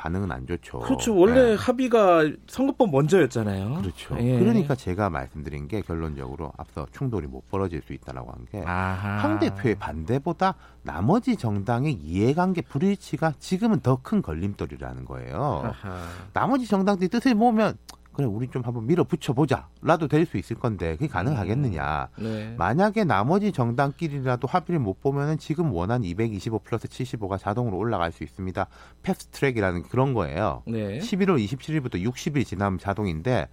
반응은 안 좋죠. 그렇죠. 원래 네. 합의가 선거법 먼저였잖아요. 그렇죠. 예. 그러니까 제가 말씀드린 게 결론적으로 앞서 충돌이 못 벌어질 수 있다라고 한 게. 황 대표의 반대보다 나머지 정당의 이해관계 불일치가 지금은 더 큰 걸림돌이라는 거예요. 아하. 나머지 정당들이 뜻을 모으면 그래 우리 좀 한번 밀어붙여 보자라도 될 수 있을 건데 그게 가능하겠느냐? 네. 만약에 나머지 정당끼리라도 합의를 못 보면은 지금 원한 225 플러스 75가 자동으로 올라갈 수 있습니다. 패스트트랙이라는 그런 거예요. 네. 11월 27일부터 60일 지나면 자동인데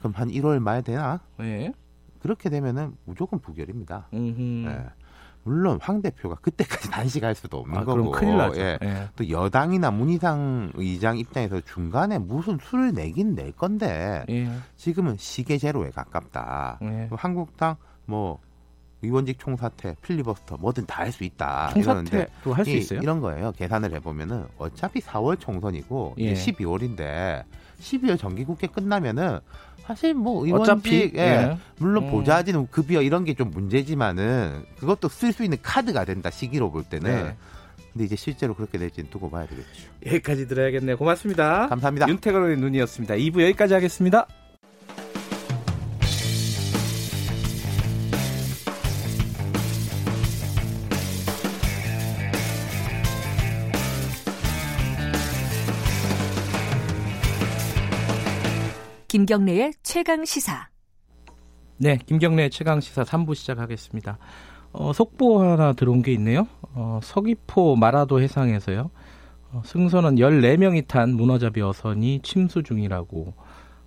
그럼 한 1월 말 되나? 네. 그렇게 되면은 무조건 부결입니다. 예. 물론 황 대표가 그때까지 *laughs* 단식할 수도 없는 아, 거고. 그럼 큰일 나죠. 예. 예. 또 여당이나 문희상 의장 입장에서 중간에 무슨 술을 내긴 낼 건데 예. 지금은 시계 제로에 가깝다. 예. 한국당 뭐 의원직 총사퇴, 필리버스터 뭐든 다 할 수 있다. 이러는데 총사퇴도 할수 이- 있어요? 이런 거예요. 계산을 해보면은 어차피 4월 총선이고 예. 이제 12월인데 12월 정기국회 끝나면은 사실 뭐 의원직 어차피 예, 예. 물론 음. 보좌진 급여 이런 게 좀 문제지만은 그것도 쓸 수 있는 카드가 된다 시기로 볼 때는 네. 근데 이제 실제로 그렇게 될지는 두고 봐야 되겠죠. 여기까지 들어야겠네요. 고맙습니다. 감사합니다. 윤태건의 눈이었습니다. 2부 여기까지 하겠습니다. 김경래의 최강 시사. 네, 김경래 최강 시사 3부 시작하겠습니다. 어, 속보 하나 들어온 게 있네요. 어, 서귀포 마라도 해상에서요. 어, 승선원 14명이 탄 문어잡이 어선이 침수 중이라고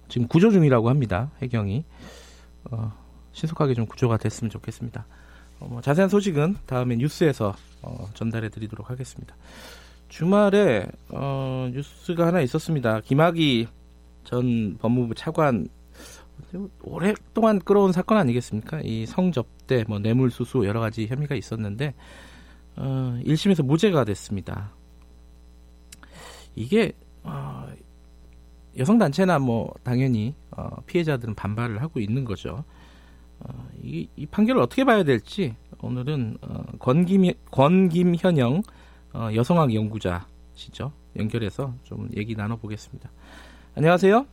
지금 구조 중이라고 합니다. 해경이 어, 신속하게 좀 구조가 됐으면 좋겠습니다. 어, 뭐 자세한 소식은 다음에 뉴스에서 어, 전달해 드리도록 하겠습니다. 주말에 어, 뉴스가 하나 있었습니다. 김학의 전 법무부 차관 오랫동안 끌어온 사건 아니겠습니까? 이 성접대, 뭐 뇌물수수 여러 가지 혐의가 있었는데 어, 1심에서 무죄가 됐습니다. 이게 어, 여성 단체나 뭐 당연히 어, 피해자들은 반발을 하고 있는 거죠. 어, 이, 이 판결을 어떻게 봐야 될지 오늘은 어, 권김 권김현영 어, 여성학 연구자시죠. 연결해서 좀 얘기 나눠보겠습니다. 안녕하세요.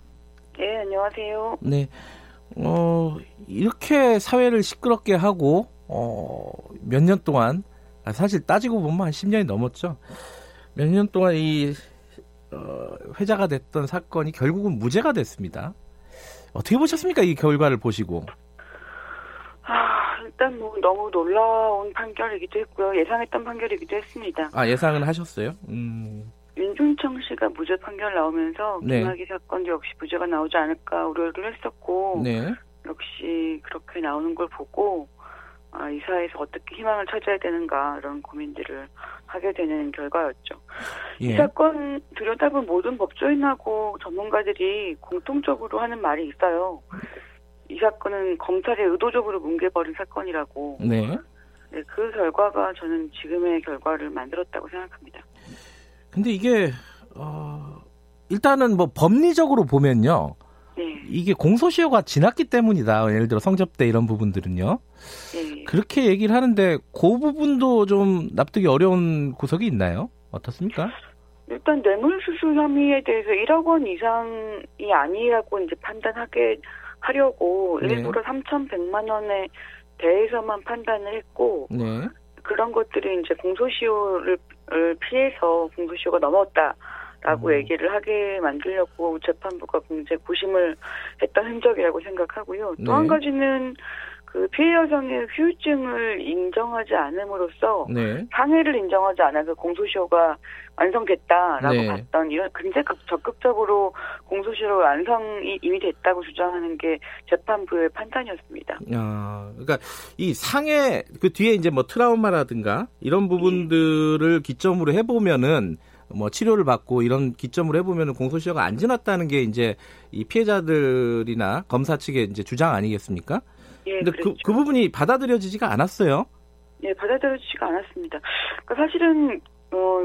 네, 안녕하세요. 네. 어, 이렇게 사회를 시끄럽게 하고, 어, 몇 년 동안, 아, 사실 따지고 보면 한 10년이 넘었죠. 몇 년 동안 이, 어, 회자가 됐던 사건이 결국은 무죄가 됐습니다. 어떻게 보셨습니까? 이 결과를 보시고. 아, 일단 뭐 너무 놀라운 판결이기도 했고요. 예상했던 판결이기도 했습니다. 아, 예상은 하셨어요? 음, 윤중청 씨가 무죄 판결 나오면서 네. 김학의 사건도 역시 무죄가 나오지 않을까 우려를 했었고 네. 역시 그렇게 나오는 걸 보고 아, 이 사회에서 어떻게 희망을 찾아야 되는가 이런 고민들을 하게 되는 결과였죠. 이 예. 사건 들여다본 모든 법조인하고 전문가들이 공통적으로 하는 말이 있어요. 이 사건은 검찰이 의도적으로 뭉개버린 사건이라고. 네. 네, 그 결과가 저는 지금의 결과를 만들었다고 생각합니다. 근데 이게, 어, 일단은 뭐 법리적으로 보면요. 네, 이게 공소시효가 지났기 때문이다. 예를 들어 성접대 이런 부분들은요. 네. 그렇게 얘기를 하는데 그 부분도 좀 납득이 어려운 구석이 있나요? 어떻습니까? 일단 뇌물수수 혐의에 대해서 1억 원 이상이 아니라고 이제 판단하게 하려고 네. 일부러 3,100만 원에 대해서만 판단을 했고 네. 그런 것들이 이제 공소시효를 피해서 공소시효가 넘었다라고 음. 얘기를 하게 만들려고 재판부가 굉장히 고심을 했던 흔적이라고 생각하고요. 또한 네. 가지는 그 피해 여성의 후유증을 인정하지 않음으로써 네. 상해를 인정하지 않아서 공소시효가 완성됐다라고 네. 봤던 이런 굉장히 적극적으로 공소시효 완성이 이미 됐다고 주장하는 게 재판부의 판단이었습니다. 아, 그러니까 이 상해 그 뒤에 이제 뭐 트라우마라든가 이런 부분들을 네. 기점으로 해보면은 뭐 치료를 받고 이런 기점으로 해보면은 공소시효가 안 지났다는 게 이제 이 피해자들이나 검사 측의 이제 주장 아니겠습니까? 예, 근데 그, 그 부분이 받아들여지지가 않았어요. 예, 받아들여지지가 않았습니다. 그러니까 사실은 어,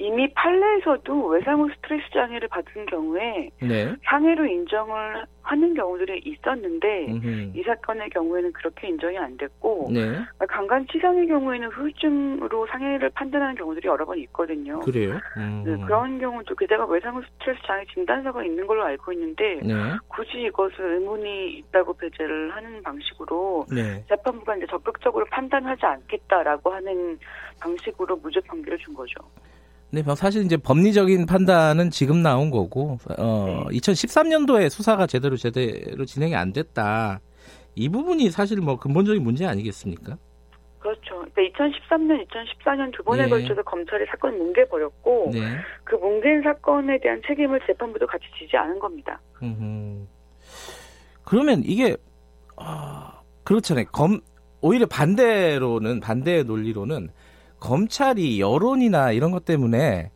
이미 판례에서도 외상후 스트레스 장애를 받은 경우에 네. 상해로 인정을 하는 경우들이 있었는데 음흠. 이 사건의 경우에는 그렇게 인정이 안 됐고 네. 강간 치상의 경우에는 후유증으로 상해를 판단하는 경우들이 여러 번 있거든요. 그래요? 음. 네, 그런 경우도 게다가 외상후 스트레스 장애 진단서가 있는 걸로 알고 있는데 네. 굳이 이것을 의문이 있다고 배제를 하는 방식으로 네. 재판부가 이제 적극적으로 판단하지 않겠다라고 하는 방식으로 무죄 판결을 준 거죠. 네, 뭐 사실 이제 법리적인 판단은 지금 나온 거고, 어, 네. 2013년도에 수사가 제대로 제대로 진행이 안 됐다. 이 부분이 사실 뭐 근본적인 문제 아니겠습니까? 그렇죠. 그러니까 2013년, 2014년 두 번에 네. 걸쳐서 검찰이 사건을 뭉개버렸고, 네. 그 뭉갠 사건에 대한 책임을 재판부도 같이 지지 않은 겁니다. 음흠. 그러면 이게, 어, 그렇잖아요. 검, 오히려 반대로는, 반대의 논리로는, 검찰이 여론이나 이런 것 때문에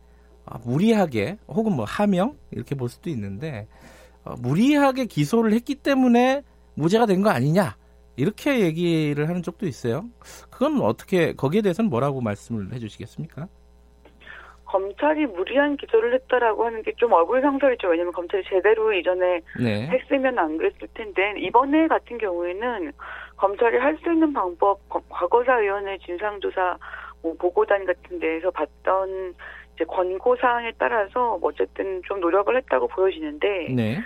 아, 무리하게 혹은 뭐 하명 이렇게 볼 수도 있는데 어, 무리하게 기소를 했기 때문에 무죄가 된 거 아니냐 이렇게 얘기를 하는 쪽도 있어요. 그건 어떻게 거기에 대해서는 뭐라고 말씀을 해주시겠습니까? 검찰이 무리한 기소를 했다라고 하는 게 좀 얼굴 상설이죠. 왜냐하면 검찰이 제대로 이전에 네. 했으면 안 그랬을 텐데 이번에 같은 경우에는 검찰이 할 수 있는 방법 과거사위원회 진상조사 뭐 보고단 같은 데에서 봤던 이제 권고 사항에 따라서 뭐 어쨌든 좀 노력을 했다고 보여지는데 네.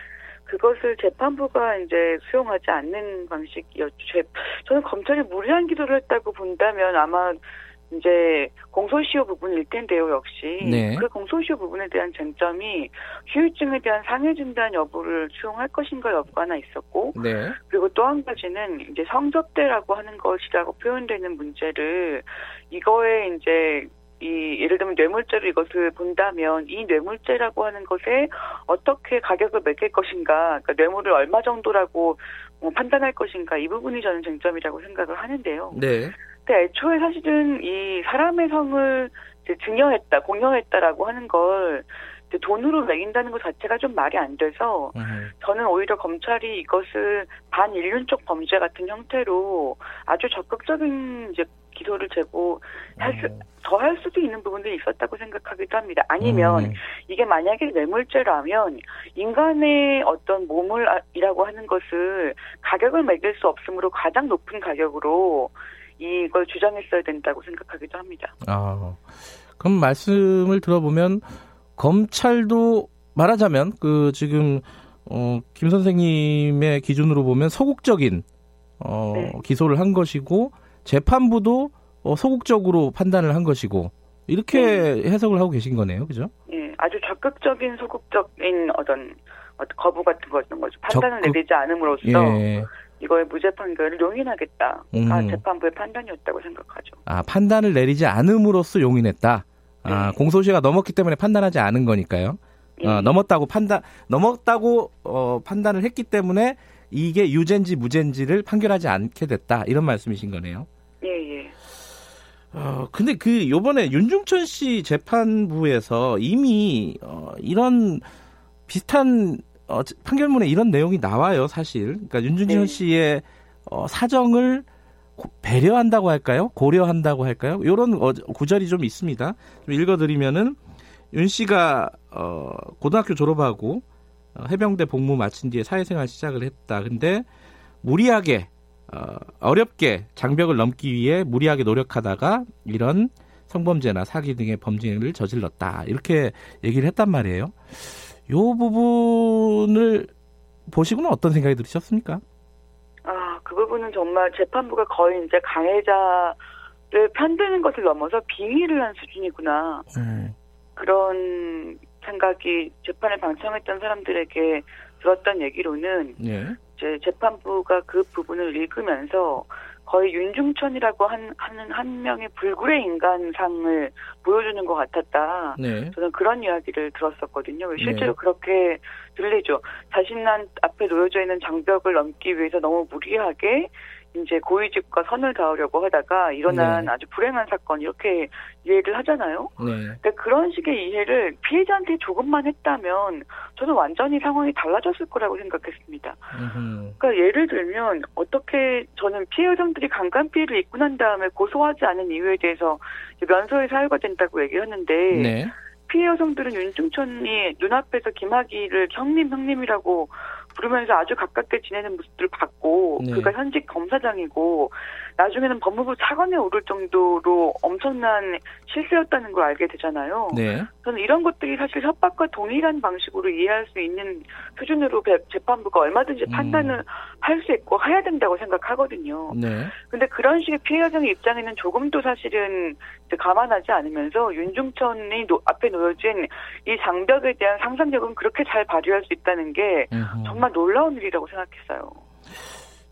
그것을 재판부가 이제 수용하지 않는 방식이었죠. 저는 검찰이 무리한 기도를 했다고 본다면 아마 이제 공소시효 부분일 텐데요, 역시. 네. 그 공소시효 부분에 대한 쟁점이 휴유증에 대한 상해 진단 여부를 수용할 것인가 여부가 하나 있었고, 네. 그리고 또 한 가지는 이제 성접대라고 하는 것이라고 표현되는 문제를 이거에 이제 이 예를 들면 뇌물죄로 이것을 본다면 이 뇌물죄라고 하는 것에 어떻게 가격을 매길 것인가, 그러니까 뇌물을 얼마 정도라고 뭐 판단할 것인가 이 부분이 저는 쟁점이라고 생각을 하는데요. 네. 근데 애초에 사실은 이 사람의 성을 증여했다, 공여했다라고 하는 걸 돈으로 매긴다는 것 자체가 좀 말이 안 돼서 음. 저는 오히려 검찰이 이것을 반인륜적 범죄 같은 형태로 아주 적극적인 이제 기소를 제고 할 수, 음. 더할 수도 있는 부분들이 있었다고 생각하기도 합니다. 아니면 음. 이게 만약에 뇌물죄라면 인간의 어떤 몸을이라고 하는 것을 가격을 매길 수 없으므로 가장 높은 가격으로 이걸 주장했어야 된다고 생각하기도 합니다. 아, 그럼 말씀을 들어보면 검찰도 말하자면 그 지금 어, 김 선생님의 기준으로 보면 소극적인 어, 네. 기소를 한 것이고 재판부도 어, 소극적으로 판단을 한 것이고 이렇게 네. 해석을 하고 계신 거네요, 그죠? 네, 아주 적극적인 소극적인 어떤 거부 같은 거였던 거죠. 판단을 적극... 내리지 않음으로써 예. 이거의 무죄 판결을 용인하겠다. 음. 아, 재판부의 판단이었다고 생각하죠. 아, 판단을 내리지 않음으로써 용인했다. 아, 네. 아, 공소시효가 넘었기 때문에 판단하지 않은 거니까요. 네. 어, 넘었다고 판단, 넘었다고 어, 판단을 했기 때문에 이게 유죄인지 무죄인지를 판결하지 않게 됐다. 이런 말씀이신 거네요. 예, 예. 어, 근데 그 요번에 윤중천 씨 재판부에서 이미 어, 이런 비슷한 어, 판결문에 이런 내용이 나와요, 사실. 그러니까 윤준현 네. 씨의 어, 사정을 고, 배려한다고 할까요? 고려한다고 할까요? 이런 어, 구절이 좀 있습니다. 좀 읽어드리면은 윤 씨가 어, 고등학교 졸업하고 어, 해병대 복무 마친 뒤에 사회생활 시작을 했다. 근데 무리하게 어, 어렵게 장벽을 넘기 위해 무리하게 노력하다가 이런 성범죄나 사기 등의 범죄를 저질렀다. 이렇게 얘기를 했단 말이에요. 요 부분을 보시고는 어떤 생각이 들으셨습니까? 아, 그 부분은 정말 재판부가 거의 이제 강해자 편드는 것을 넘어서 빙의를 한 수준이구나. 음. 그런 생각이 재판을 방청했던 사람들에게 들었던 얘기로는 네. 이제 재판부가 그 부분을 읽으면서 거의 윤중천이라고 한, 하는 한 명의 불굴의 인간상을 보여주는 것 같았다. 네. 저는 그런 이야기를 들었었거든요. 실제로 네. 그렇게 들리죠. 자신난 앞에 놓여져 있는 장벽을 넘기 위해서 너무 무리하게 이제 고위직과 선을 닿으려고 하다가 일어난 네. 아주 불행한 사건 이렇게 이해를 하잖아요. 네. 근데 그런 식의 이해를 피해자한테 조금만 했다면 저는 완전히 상황이 달라졌을 거라고 생각했습니다. 음흠. 그러니까 예를 들면 어떻게 저는 피해 여성들이 강간 피해를 입고 난 다음에 고소하지 않은 이유에 대해서 면소의 사유가 된다고 얘기하는데 네. 피해 여성들은 윤중천이 눈앞에서 김학의를 형님 형님이라고 부르면서 아주 가깝게 지내는 모습들을 봤고 네. 그가 현직 검사장이고 나중에는 법무부 차관에 오를 정도로 엄청난 실세였다는 걸 알게 되잖아요. 네. 저는 이런 것들이 사실 협박과 동일한 방식으로 이해할 수 있는 수준으로 재판부가 얼마든지 음. 판단을 할 수 있고 해야 된다고 생각하거든요. 네. 근데 그런 식의 피해 여성의 입장에는 조금도 사실은 감안하지 않으면서 윤중천이 노, 앞에 놓여진 이 장벽에 대한 상상력은 그렇게 잘 발휘할 수 있다는 게 정말 놀라운 일이라고 생각했어요.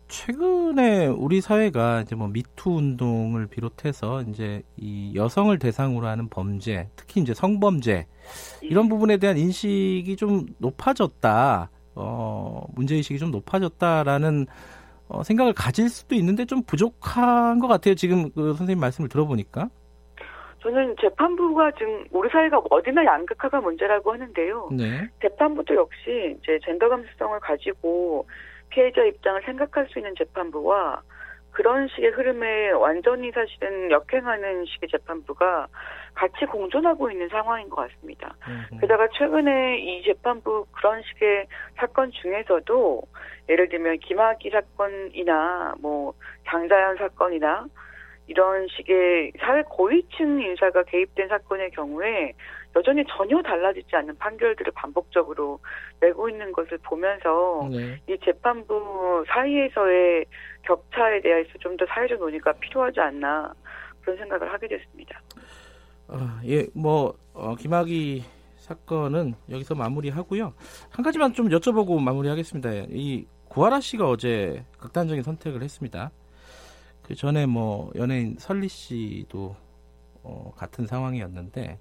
최근에 우리 사회가 이제 뭐 미투 운동을 비롯해서 이제 이 여성을 대상으로 하는 범죄, 특히 이제 성범죄 이런 예. 부분에 대한 인식이 좀 높아졌다. 어, 문제 의식이 좀 높아졌다라는 어, 생각을 가질 수도 있는데 좀 부족한 것 같아요. 지금 그 선생님 말씀을 들어보니까. 저는 재판부가 지금 우리 사회가 어디나 양극화가 문제라고 하는데요. 네. 재판부도 역시 이제 젠더 감수성을 가지고 피해자 입장을 생각할 수 있는 재판부와 그런 식의 흐름에 완전히 사실은 역행하는 식의 재판부가 같이 공존하고 있는 상황인 것 같습니다. 음흠. 게다가 최근에 이 재판부 그런 식의 사건 중에서도 예를 들면 김학의 사건이나 뭐 장자연 사건이나 이런 식의 사회 고위층 인사가 개입된 사건의 경우에 여전히 전혀 달라지지 않는 판결들을 반복적으로 내고 있는 것을 보면서 네. 이 재판부 사이에서의 격차에 대해서 좀 더 사회적 논의가 필요하지 않나 그런 생각을 하게 됐습니다. 아, 예, 뭐 어, 김학의 사건은 여기서 마무리하고요. 한 가지만 좀 여쭤보고 마무리하겠습니다. 이 구하라 씨가 어제 극단적인 선택을 했습니다. 그 전에 뭐 연예인 설리 씨도 어, 같은 상황이었는데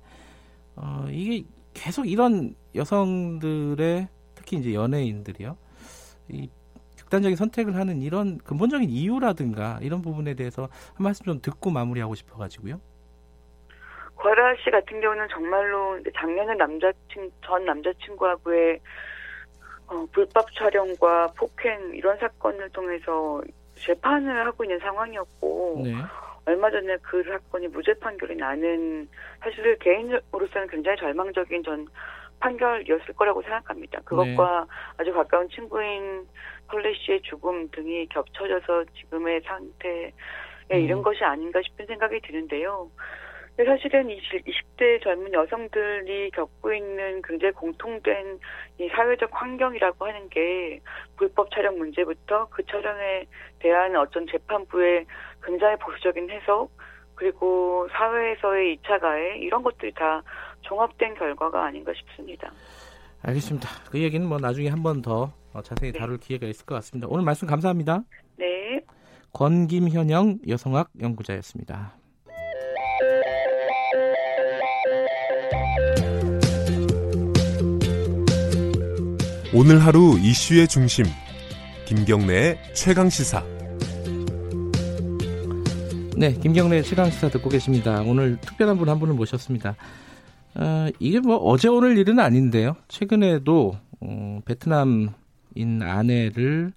어, 이게 계속 이런 여성들의 특히 이제 연예인들이요. 이 극단적인 선택을 하는 이런 근본적인 이유라든가 이런 부분에 대해서 한 말씀 좀 듣고 마무리하고 싶어가지고요. 과라 씨 같은 경우는 정말로 작년에 남자친 전 남자친구하고의 어, 불법 촬영과 폭행 이런 사건을 통해서 재판을 하고 있는 상황이었고 네. 얼마 전에 그 사건이 무죄 판결이 나는 사실 개인으로서는 굉장히 절망적인 전 판결이었을 거라고 생각합니다. 그것과 네. 아주 가까운 친구인 펄레 씨의 죽음 등이 겹쳐져서 지금의 상태에 음. 이른 것이 아닌가 싶은 생각이 드는데요. 사실은 20, 20대 젊은 여성들이 겪고 있는 굉장히 공통된 이 사회적 환경이라고 하는 게 불법 촬영 문제부터 그 촬영에 대한 어떤 재판부의 굉장히 보수적인 해석 그리고 사회에서의 2차 가해 이런 것들이 다 종합된 결과가 아닌가 싶습니다. 알겠습니다. 그 얘기는 뭐 나중에 한 번더 어, 자세히 네. 다룰 기회가 있을 것 같습니다. 오늘 말씀 감사합니다. 네. 권김현영 여성학 연구자였습니다. 오늘 하루 이슈의 중심 김경래의 최강 시사. 네, 김경래 최강 시사 듣고 계십니다. 오늘 특별한 분 한 분을 모셨습니다. 어, 이게 뭐 어제 오늘 일은 아닌데요. 최근에도 어, 베트남인 아내를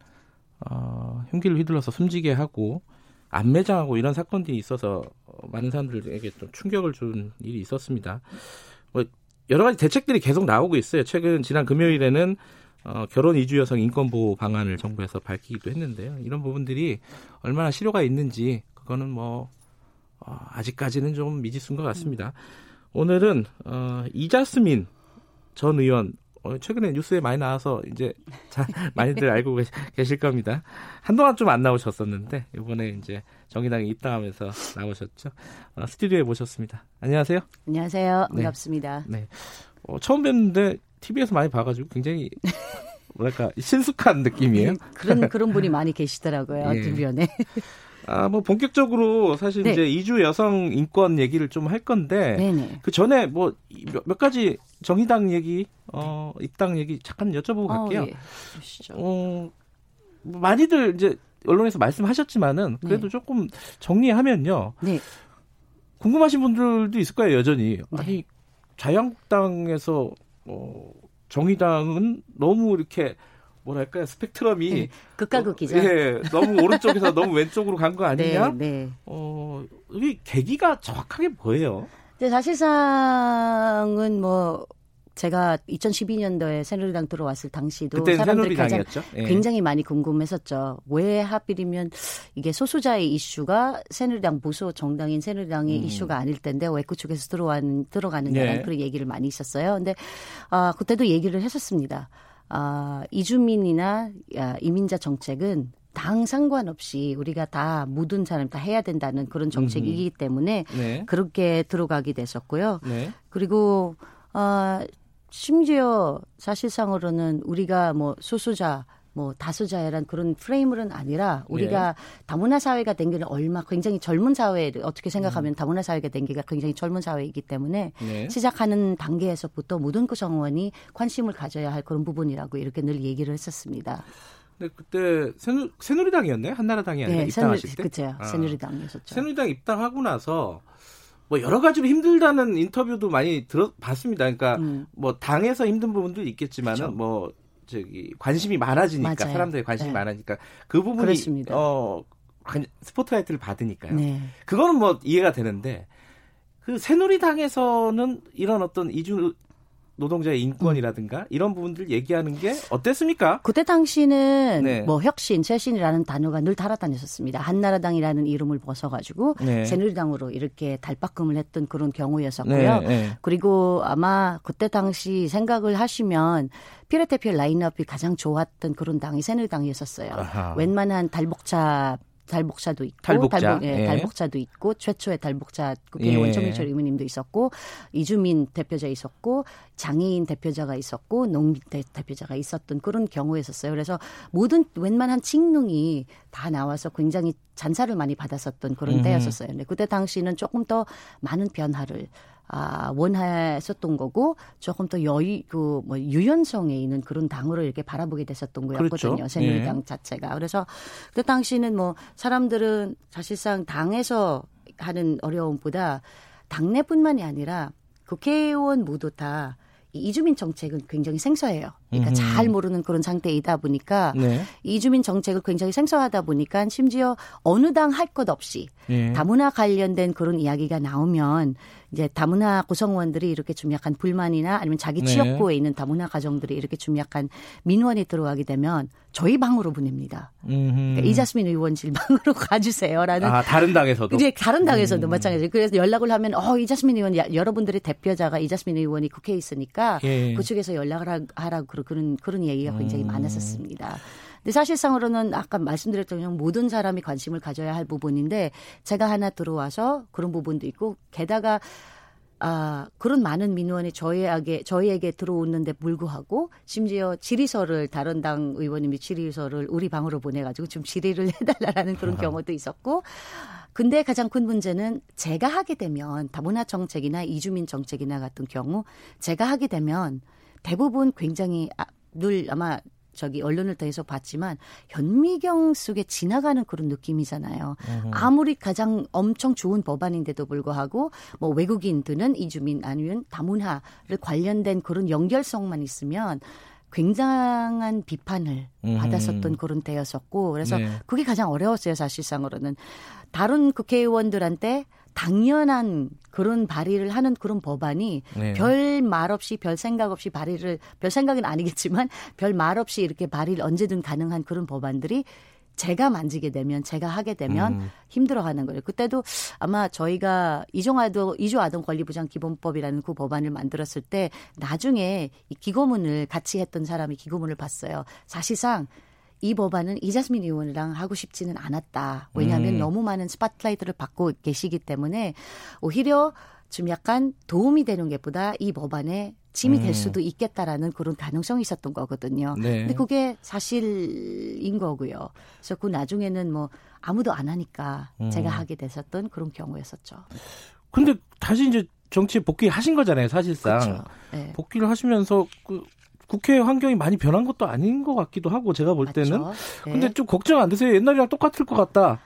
어, 흉기를 휘둘러서 숨지게 하고 안매장하고 이런 사건들이 있어서 많은 사람들에게 좀 충격을 준 일이 있었습니다. 뭐 여러 가지 대책들이 계속 나오고 있어요. 최근 지난 금요일에는 어, 결혼 이주 여성 인권 보호 방안을 정부에서 밝히기도 했는데요. 이런 부분들이 얼마나 실효가 있는지 그거는 뭐 어, 아직까지는 좀 미지수인 것 같습니다. 오늘은 어, 이자스민 전 의원 어, 최근에 뉴스에 많이 나와서 이제 *laughs* 자, 많이들 알고 계실 겁니다. 한동안 좀 안 나오셨었는데 이번에 이제 정의당에 입당하면서 나오셨죠. 어, 스튜디오에 모셨습니다. 안녕하세요. 안녕하세요. 네. 반갑습니다. 네. 어, 처음 뵀는데 TV에서 많이 봐가지고 굉장히 뭐랄까 신숙한 느낌이에요. 네, 그런 그런 분이 많이 계시더라고요 예. 주변에. 아, 뭐 본격적으로 사실 네. 이제 이주 여성 인권 얘기를 좀 할 건데 네네. 그 전에 뭐몇 가지 정의당 얘기, 어 입당 얘기 잠깐 여쭤보고 어, 갈게요. 어, 예. 어, 많이들 이제 언론에서 말씀하셨지만은 그래도 네. 조금 정리하면요. 네. 궁금하신 분들도 있을 거예요, 여전히. 네. 아니 자유한국당에서 어 정의당은 너무 이렇게 뭐랄까요 스펙트럼이 네, 극과 극이죠. 어, 예, 너무 오른쪽에서 너무 왼쪽으로 간 거 아니냐? 네, 네. 어, 이 계기가 정확하게 뭐예요? 네, 사실상은 뭐 제가 2012년도에 새누리당 들어왔을 당시도 사람들이 가장 예. 굉장히 많이 궁금했었죠. 왜 하필이면 이게 소수자의 이슈가 새누리당 무소 정당인 새누리당의 음. 이슈가 아닐 텐데 왜 그쪽에서 들어간 들어가느냐는 예. 그런 얘기를 많이 있었어요. 근데 아 그때도 얘기를 했었습니다. 아 이주민이나 아, 이민자 정책은 당 상관없이 우리가 다 모든 사람 다 해야 된다는 그런 정책이기 음. 때문에 네. 그렇게 들어가게 됐었고요. 네. 그리고 어, 심지어 사실상으로는 우리가 뭐 소수자 뭐 다수자야란 그런 프레임은 아니라 우리가 네. 다문화 사회가 된 게 얼마 굉장히 젊은 사회 어떻게 생각하면 음. 다문화 사회가 된 게가 굉장히 젊은 사회이기 때문에 네. 시작하는 단계에서부터 모든 구성원이 관심을 가져야 할 그런 부분이라고 이렇게 늘 얘기를 했었습니다. 근데 그때 새누, 새누리당이었나요? 한나라당이 아니라 네, 입당하실 새누리, 때? 그렇죠. 아. 새누리당이었죠. 새누리당 입당하고 나서 뭐 여러 가지로 힘들다는 인터뷰도 많이 들어봤습니다. 그러니까 음. 뭐 당에서 힘든 부분도 있겠지만은 그렇죠. 뭐 저기 관심이 많아지니까 맞아요. 사람들의 관심이 네. 많아지니까 그 부분이 그렇습니다. 어 스포트라이트를 받으니까요. 네. 그거는 뭐 이해가 되는데 그 새누리당에서는 이런 어떤 이주 노동자의 인권이라든가 이런 부분들 얘기하는 게 어땠습니까? 그때 당시는 네. 뭐 혁신, 쇄신이라는 단어가 늘 달아다녔었습니다. 한나라당이라는 이름을 벗어가지고 네. 새누리당으로 이렇게 달바꿈을 했던 그런 경우였었고요. 네, 네. 그리고 아마 그때 당시 생각을 하시면 피레테필 라인업이 가장 좋았던 그런 당이 새누리당이었었어요. 아하. 웬만한 달복차 달복자도 있고 달복자. 달복, 예, 예. 달복자도 있고 최초의 달복자 국회 예. 원청민철 의원님도 있었고 이주민 대표자 있었고 장애인 대표자가 있었고 농민 대 표자가 있었던 그런 경우였었어요. 그래서 모든 웬만한 칙능이 다 나와서 굉장히 잔사를 많이 받았었던 그런 음. 때였었어요. 근데 그때 당시는 조금 더 많은 변화를 아, 원했었던 거고 조금 더 여유 그뭐 유연성에 있는 그런 당으로 이렇게 바라보게 됐었던 거였거든요. 그렇죠. 새누리당 예. 자체가. 그래서 그 당시는 뭐 사람들은 사실상 당에서 하는 어려움보다 당내뿐만이 아니라 국회의원 모두 다 이주민 정책은 굉장히 생소해요. 그러니까 음흠. 잘 모르는 그런 상태이다 보니까 네. 이주민 정책을 굉장히 생소하다 보니까 심지어 어느 당 할 것 없이 네. 다문화 관련된 그런 이야기가 나오면 이제 다문화 구성원들이 이렇게 좀 약간 불만이나 아니면 자기 취업구에 네. 있는 다문화 가정들이 이렇게 좀 약간 민원이 들어가게 되면 저희 방으로 보냅니다. 그러니까 이자스민 의원 실 방으로 *laughs* 가주세요라는. 아 다른 당에서도. 이제 다른 당에서도 음. 마찬가지. 그래서 연락을 하면 어 이자스민 의원 여러분들의 대표자가 이자스민 의원이 국회에 있으니까 예. 그쪽에서 연락을 하라고 그런 그런 얘기가 굉장히 음. 많았었습니다. 근데 사실상으로는 아까 말씀드렸던 모든 사람이 관심을 가져야 할 부분인데 제가 하나 들어와서 그런 부분도 있고 게다가 아, 그런 많은 민원이 저희에게, 저희에게 들어오는데 불구하고 심지어 질의서를 다른 당 의원님이 질의서를 우리 방으로 보내가지고 좀 질의를 *laughs* 해달라는 그런 경우도 있었고 근데 가장 큰 문제는 제가 하게 되면 다문화 정책이나 이주민 정책이나 같은 경우 제가 하게 되면 대부분 굉장히 아, 늘 아마 저기 언론을 통해서 봤지만 현미경 속에 지나가는 그런 느낌이잖아요. 으흠. 아무리 가장 엄청 좋은 법안인데도 불구하고 뭐 외국인들은 이주민 아니면 다문화를 관련된 그런 연결성만 있으면 굉장한 비판을 음. 받았었던 그런 때였었고 그래서 네. 그게 가장 어려웠어요 사실상으로는 다른 국회의원들한테 당연한 그런 발의를 하는 그런 법안이 네. 별말 없이 별 생각 없이 발의를 별 생각은 아니겠지만 *laughs* 별 말 없이 이렇게 발의를 언제든 가능한 그런 법안들이 제가 만지게 되면 제가 하게 되면 음. 힘들어하는 거예요. 그때도 아마 저희가 이주 아동 이주 아동 권리보장 기본법이라는 그 법안을 만들었을 때 나중에 이 기고문을 같이 했던 사람이 기고문을 봤어요. 사실상 이 법안은 이자스민 의원이랑 하고 싶지는 않았다. 왜냐하면 음. 너무 많은 스팟라이트를 받고 계시기 때문에 오히려 좀 약간 도움이 되는 것보다 이 법안에 짐이 될 음. 수도 있겠다라는 그런 가능성이 있었던 거거든요. 네. 근데 그게 사실인 거고요. 그래서 그 나중에는 뭐 아무도 안 하니까 음. 제가 하게 됐었던 그런 경우였었죠. 근데 다시 이제 정치에 복귀하신 거잖아요, 사실상. 그렇죠. 네. 복귀를 하시면서 그 국회 환경이 많이 변한 것도 아닌 것 같기도 하고 제가 볼 때는. 네. 근데 좀 걱정 안 되세요? 옛날이랑 똑같을 것 같다.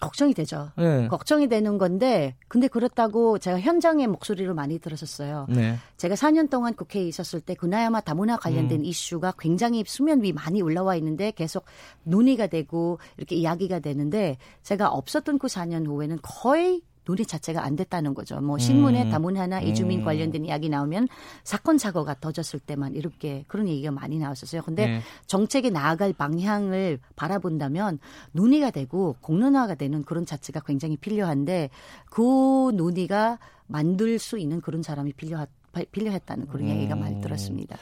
걱정이 되죠. 네. 걱정이 되는 건데, 근데 그렇다고 제가 현장의 목소리를 많이 들었었어요. 네. 제가 4년 동안 국회에 있었을 때 그나야마 다문화 관련된 음. 이슈가 굉장히 수면 위 많이 올라와 있는데 계속 논의가 되고 이렇게 이야기가 되는데 제가 없었던 그 4년 후에는 거의 논의 자체가 안 됐다는 거죠. 뭐 신문에 음. 다문화나 이주민 음. 관련된 이야기 나오면 사건 사고가 터졌을 때만 이렇게 그런 얘기가 많이 나왔었어요. 근데 네. 정책에 나아갈 방향을 바라본다면 논의가 되고 공론화가 되는 그런 자체가 굉장히 필요한데 그 논의가 만들 수 있는 그런 사람이 필요하, 필요했다는 그런 음. 얘기가 많이 들었습니다.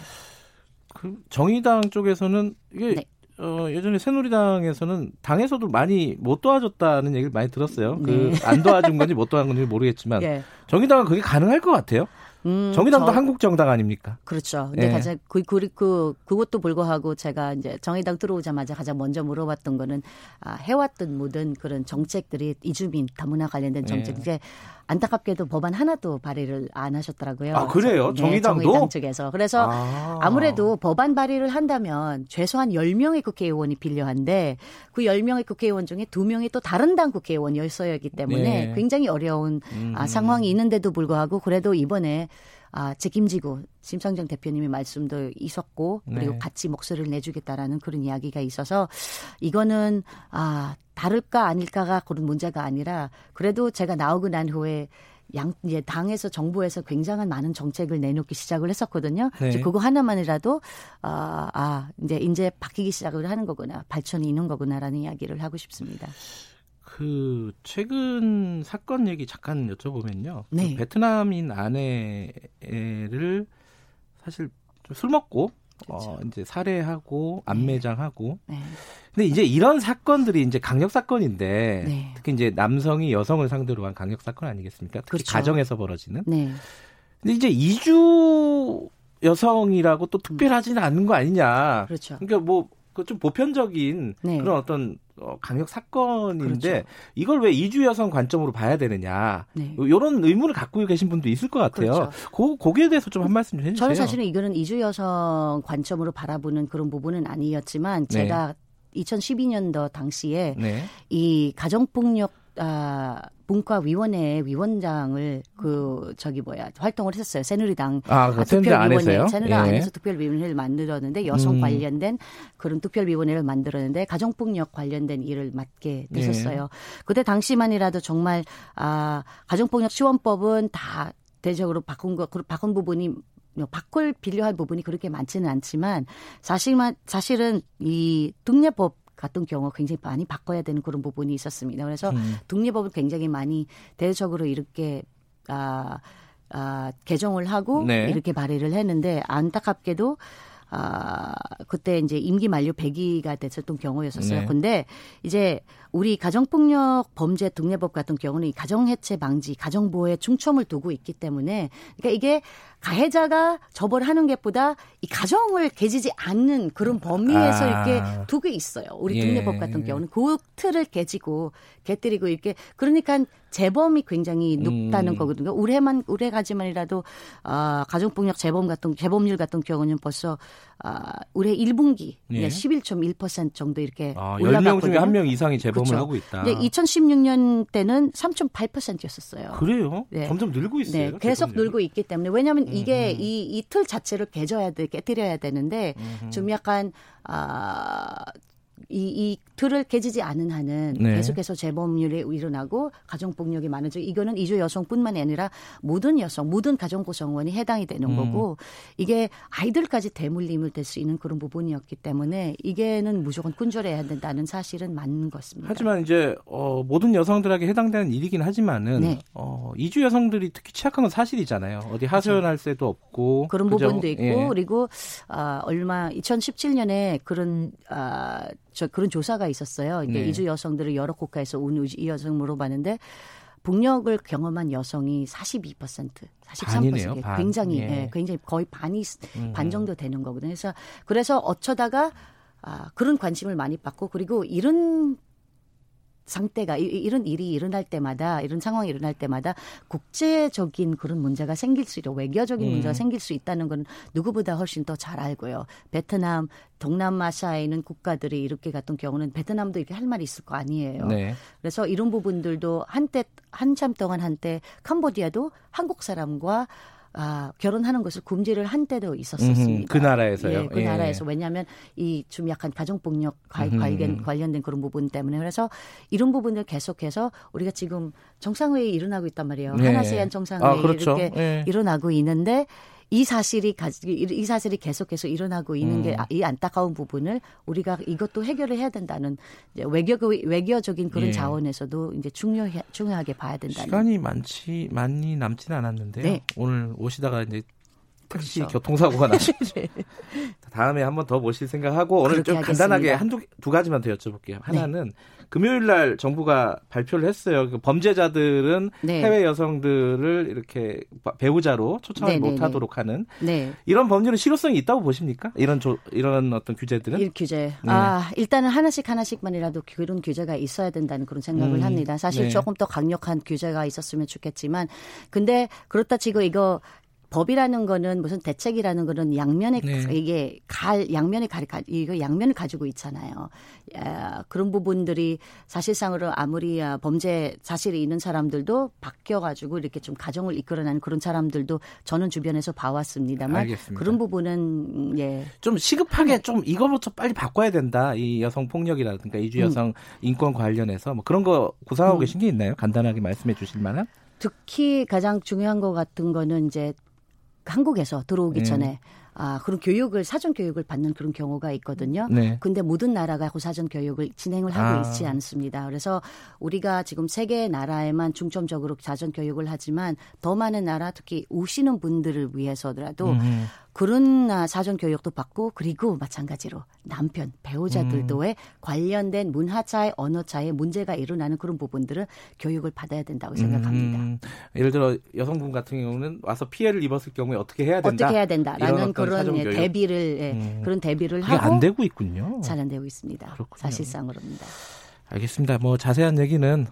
그 정의당 쪽에서는 이게 네. 어, 예전에 새누리당에서는 당에서도 많이 못 도와줬다는 얘기를 많이 들었어요. 네. 그안 도와준 건지 못 도와준 건지 모르겠지만 *laughs* 예. 정의당은 그게 가능할 것 같아요. 음, 정의당도 저, 한국 정당 아닙니까? 그렇죠. 근데 예. 가장 그, 그, 그 그것도 불구하고 제가 이제 정의당 들어오자마자 가장 먼저 물어봤던 거는 아, 해왔던 모든 그런 정책들이 이주민 다문화 관련된 정책 예. 이제 안타깝게도 법안 하나도 발의를 안 하셨더라고요. 아 그래요? 네, 정의당도 정의당 측에서 그래서 아. 무래도 법안 발의를 한다면 최소한 10명의 국회의원이 필요한데 그 10명의 국회의원 중에 2명이 또 다른 당 국회의원이었어야 하기 때문에 네. 굉장히 어려운 음. 아, 상황이 있는데도 불구하고 그래도 이번에 아, 책임지고 심상정 대표님의 말씀도 있었고 그리고 네. 같이 목소리를 내주겠다라는 그런 이야기가 있어서 이거는 아 다를까 아닐까가 그런 문제가 아니라 그래도 제가 나오고 난 후에 양 이제 당에서 정부에서 굉장한 많은 정책을 내놓기 시작을 했었거든요. 네. 그거 하나만이라도 아, 아 이제 이제 바뀌기 시작을 하는 거구나 발전이 있는 거구나라는 이야기를 하고 싶습니다. 그 최근 사건 얘기 잠깐 여쭤보면요. 그 네. 그 베트남인 아내를 사실 술 먹고 그렇죠. 어, 이제 살해하고 안매장하고. 네. 네. 근데 이제 이런 사건들이 이제 강력 사건인데 네. 특히 이제 남성이 여성을 상대로 한 강력 사건 아니겠습니까? 특히 그렇죠. 가정에서 벌어지는. 네. 근데 이제 이주 여성이라고 또 특별하지는 않은 거 아니냐. 그렇죠. 그러니까 뭐 그 좀 보편적인 네. 그런 어떤 어, 강력 사건인데 그렇죠. 이걸 왜 이주 여성 관점으로 봐야 되느냐 네. 이런 의문을 갖고 계신 분도 있을 것 같아요. 그렇죠. 그 거기에 대해서 좀 한 말씀 좀 해주세요. 저는 사실은 이거는 이주 여성 관점으로 바라보는 그런 부분은 아니었지만 네. 제가 네. 2012년도 당시에 네. 이 가정폭력 아, 문과위원회 위원장을 그 저기 뭐야 활동을 했었어요. 새누리당 아, 그 특별위원회 새누리당 예. 안에서 특별위원회를 만들었는데 여성 음. 관련된 그런 특별위원회를 만들었는데 가정폭력 관련된 일을 맡게 됐었어요. 예. 그때 당시만이라도 정말 아 가정폭력 지원법은 다 대적으로 바꾼 거 바꾼 부분이 바꿀 필요한 부분이 그렇게 많지는 않지만 사실만 사실은 이 등례법 같은 경우 굉장히 많이 바꿔야 되는 그런 부분이 있었습니다. 그래서 음. 독립법을 굉장히 많이 대적으로 이렇게 아, 아 개정을 하고 네. 이렇게 발의를 했는데 안타깝게도 아, 그때 이제 임기 만료 100기가 됐었던 경우였었어요. 네. 근데 이제 우리 가정폭력 범죄 등례법 같은 경우는 이 가정해체 방지, 가정보호에 중점을 두고 있기 때문에 그러니까 이게 가해자가 처벌하는 것보다 이 가정을 깨지지 않는 그런 범위에서 아. 이렇게 두고 있어요. 우리 예. 등례법 같은 경우는 그 틀을 깨지고 깨뜨리고 이렇게 그러니까 재범이 굉장히 높다는 음. 거거든요. 올해만 올해까지만이라도 아 가정폭력 재범 같은 재범률 같은 경우는 벌써 아 올해 1분기 예. 11.1% 정도 이렇게 아, 올라갔거든요. 10명 중에 한 명 이상이 재범을 그렇죠. 하고 있다. 이제 2016년 때는 3.8%였었어요. 그래요? 네. 점점 늘고 있어요. 네, 계속 재범률이? 늘고 있기 때문에 왜냐하면 이게 이 이 틀 자체를 개져야 돼, 깨뜨려야 되는데 음흠. 좀 약간 아 이, 이 틀을 깨지지 않은 한은 네. 계속해서 재범률이 일어나고 가정폭력이 많아지고 이거는 이주 여성뿐만 아니라 모든 여성, 모든 가정 구성원이 해당이 되는 음. 거고 이게 아이들까지 대물림을 될 수 있는 그런 부분이었기 때문에 이게는 무조건 kun절해야 된다는 사실은 맞는 것입니다. 하지만 이제 어, 모든 여성들에게 해당되는 일이긴 하지만은 네. 어, 이주 여성들이 특히 취약한 건 사실이잖아요. 어디 하소연할 새도 없고 그런 그죠? 부분도 있고 예. 그리고 아, 얼마 2017년에 그런 아, 저 그런 조사가 있었어요. 이게 네. 이주 여성들을 여러 국가에서 온 이 여성 물어봤는데 폭력을 경험한 여성이 42%, 43% 반. 굉장히 예. 예. 굉장히 거의 반이 음. 반 정도 되는 거거든요. 그래서 그래서 어쩌다가 아, 그런 관심을 많이 받고 그리고 이런 상태가 이런 일이 일어날 때마다 이런 상황이 일어날 때마다 국제적인 그런 문제가 생길 수 있고 외교적인 음. 문제가 생길 수 있다는 건 누구보다 훨씬 더 잘 알고요. 베트남, 동남아시아에 있는 국가들이 이렇게 같은 경우는 베트남도 이렇게 할 말이 있을 거 아니에요. 네. 그래서 이런 부분들도 한때 한참 동안 한때 캄보디아도 한국 사람과 아, 결혼하는 것을 금지를 한 때도 있었었습니다. 그 나라에서요. 예, 그 예. 나라에서 왜냐하면 이 좀 약간 가정폭력 관련 관련된 그런 부분 때문에 그래서 이런 부분을 계속해서 우리가 지금 정상회의 일어나고 있단 말이에요. 예. 하나세안 정상회의 아, 그렇죠. 이렇게 예. 일어나고 있는데 이 사실이 이 사실이 계속해서 일어나고 있는 음. 게이 안타까운 부분을 우리가 이것도 해결을 해야 된다는 외교 외교적인 그런 예. 자원에서도 이제 중요하게 봐야 된다는 시간이 많지 많이 남지는 않았는데요. 네. 오늘 오시다가 이제 택시 그렇죠. 교통사고가 나서 *laughs* 네. 다음에 한번 더 모실 생각하고 오늘 좀 하겠습니다. 간단하게 한두 두 가지만 더 여쭤볼게요. 하나는 네. 금요일 날 정부가 발표를 했어요. 그 범죄자들은 네. 해외 여성들을 이렇게 배우자로 초청을 네, 네, 못 네. 하도록 하는 네. 이런 법률은 실효성이 있다고 보십니까? 이런 조, 이런 어떤 규제들은? 이 규제. 아, 일단은 하나씩 하나씩만이라도 그런 규제가 있어야 된다는 그런 생각을 음, 합니다. 사실 조금 더 강력한 규제가 있었으면 좋겠지만 근데 그렇다 치고 이거 법이라는 거는 무슨 대책이라는 거는 양면에 네. 이게 갈 양면에 갈 이거 양면을 가지고 있잖아요. 야, 그런 부분들이 사실상으로 아무리 아, 범죄 사실이 있는 사람들도 바뀌어 가지고 이렇게 좀 가정을 이끌어내는 그런 사람들도 저는 주변에서 봐왔습니다만 알겠습니다. 그런 부분은 예. 좀 시급하게 좀 이거부터 빨리 바꿔야 된다. 이 여성 폭력이라든가 이주 음. 여성 음. 인권 관련해서 뭐 그런 거 구상하고 음. 계신 게 있나요? 간단하게 말씀해 주실 만한? 특히 가장 중요한 것 같은 거는 이제 한국에서 들어오기 네. 전에 아, 그런 교육을 사전 교육을 받는 그런 경우가 있거든요. 네. 근데 모든 나라가 그 사전 교육을 진행을 하고 아. 있지 않습니다. 그래서 우리가 지금 세계 나라에만 중점적으로 사전 교육을 하지만 더 많은 나라 특히 오시는 분들을 위해서더라도 음. 그런 아, 사전 교육도 받고 그리고 마찬가지로 남편 배우자들도에 음. 관련된 문화 차이 언어 차이 문제가 일어나는 그런 부분들은 교육을 받아야 된다고 생각합니다. 음. 예를 들어 여성분 같은 경우는 와서 피해를 입었을 경우에 어떻게 해야 된다. 어떻게 해야 된다라는 그런 예, 대비를 예, 음. 그런 대비를 하고 안 되고 있군요. 잘 안 되고 있습니다. 그렇군요. 사실상으로입니다. 알겠습니다. 뭐 자세한 얘기는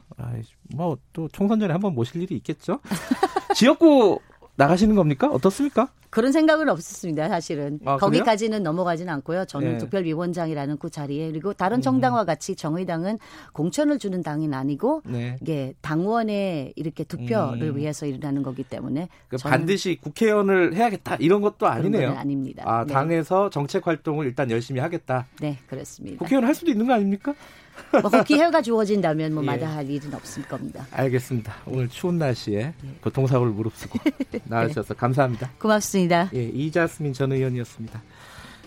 뭐 또 총선 전에 한번 모실 일이 있겠죠. *laughs* 지역구 나가시는 겁니까? 어떻습니까? 그런 생각은 없었습니다, 사실은. 아, 거기까지는 넘어가지는 않고요. 저는 네. 특별위원장이라는 그 자리에 그리고 다른 음. 정당과 같이 정의당은 공천을 주는 당은 아니고 네. 이게 당원의 이렇게 투표를 음. 위해서 일어나는 거기 때문에 그러니까 반드시 국회의원을 해야겠다 이런 것도 아니네요. 아닙니다. 아, 네. 당에서 정책 활동을 일단 열심히 하겠다. 네, 그렇습니다. 국회의원 할 수도 있는 거 아닙니까? 뭐 기회가 주어진다면 뭐 예. 마다할 일은 없을 겁니다. 알겠습니다. 오늘 추운 날씨에 예. 교통사고를 무릅쓰고 *laughs* 나와주셔서 네. 감사합니다. 고맙습니다. 예, 이자스민 전 의원이었습니다.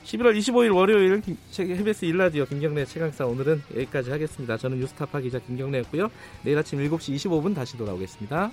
11월 25일 월요일 KBS 일라디오 김경래 최강사 오늘은 여기까지 하겠습니다. 저는 뉴스타파 기자 김경래였고요. 내일 아침 7시 25분 다시 돌아오겠습니다.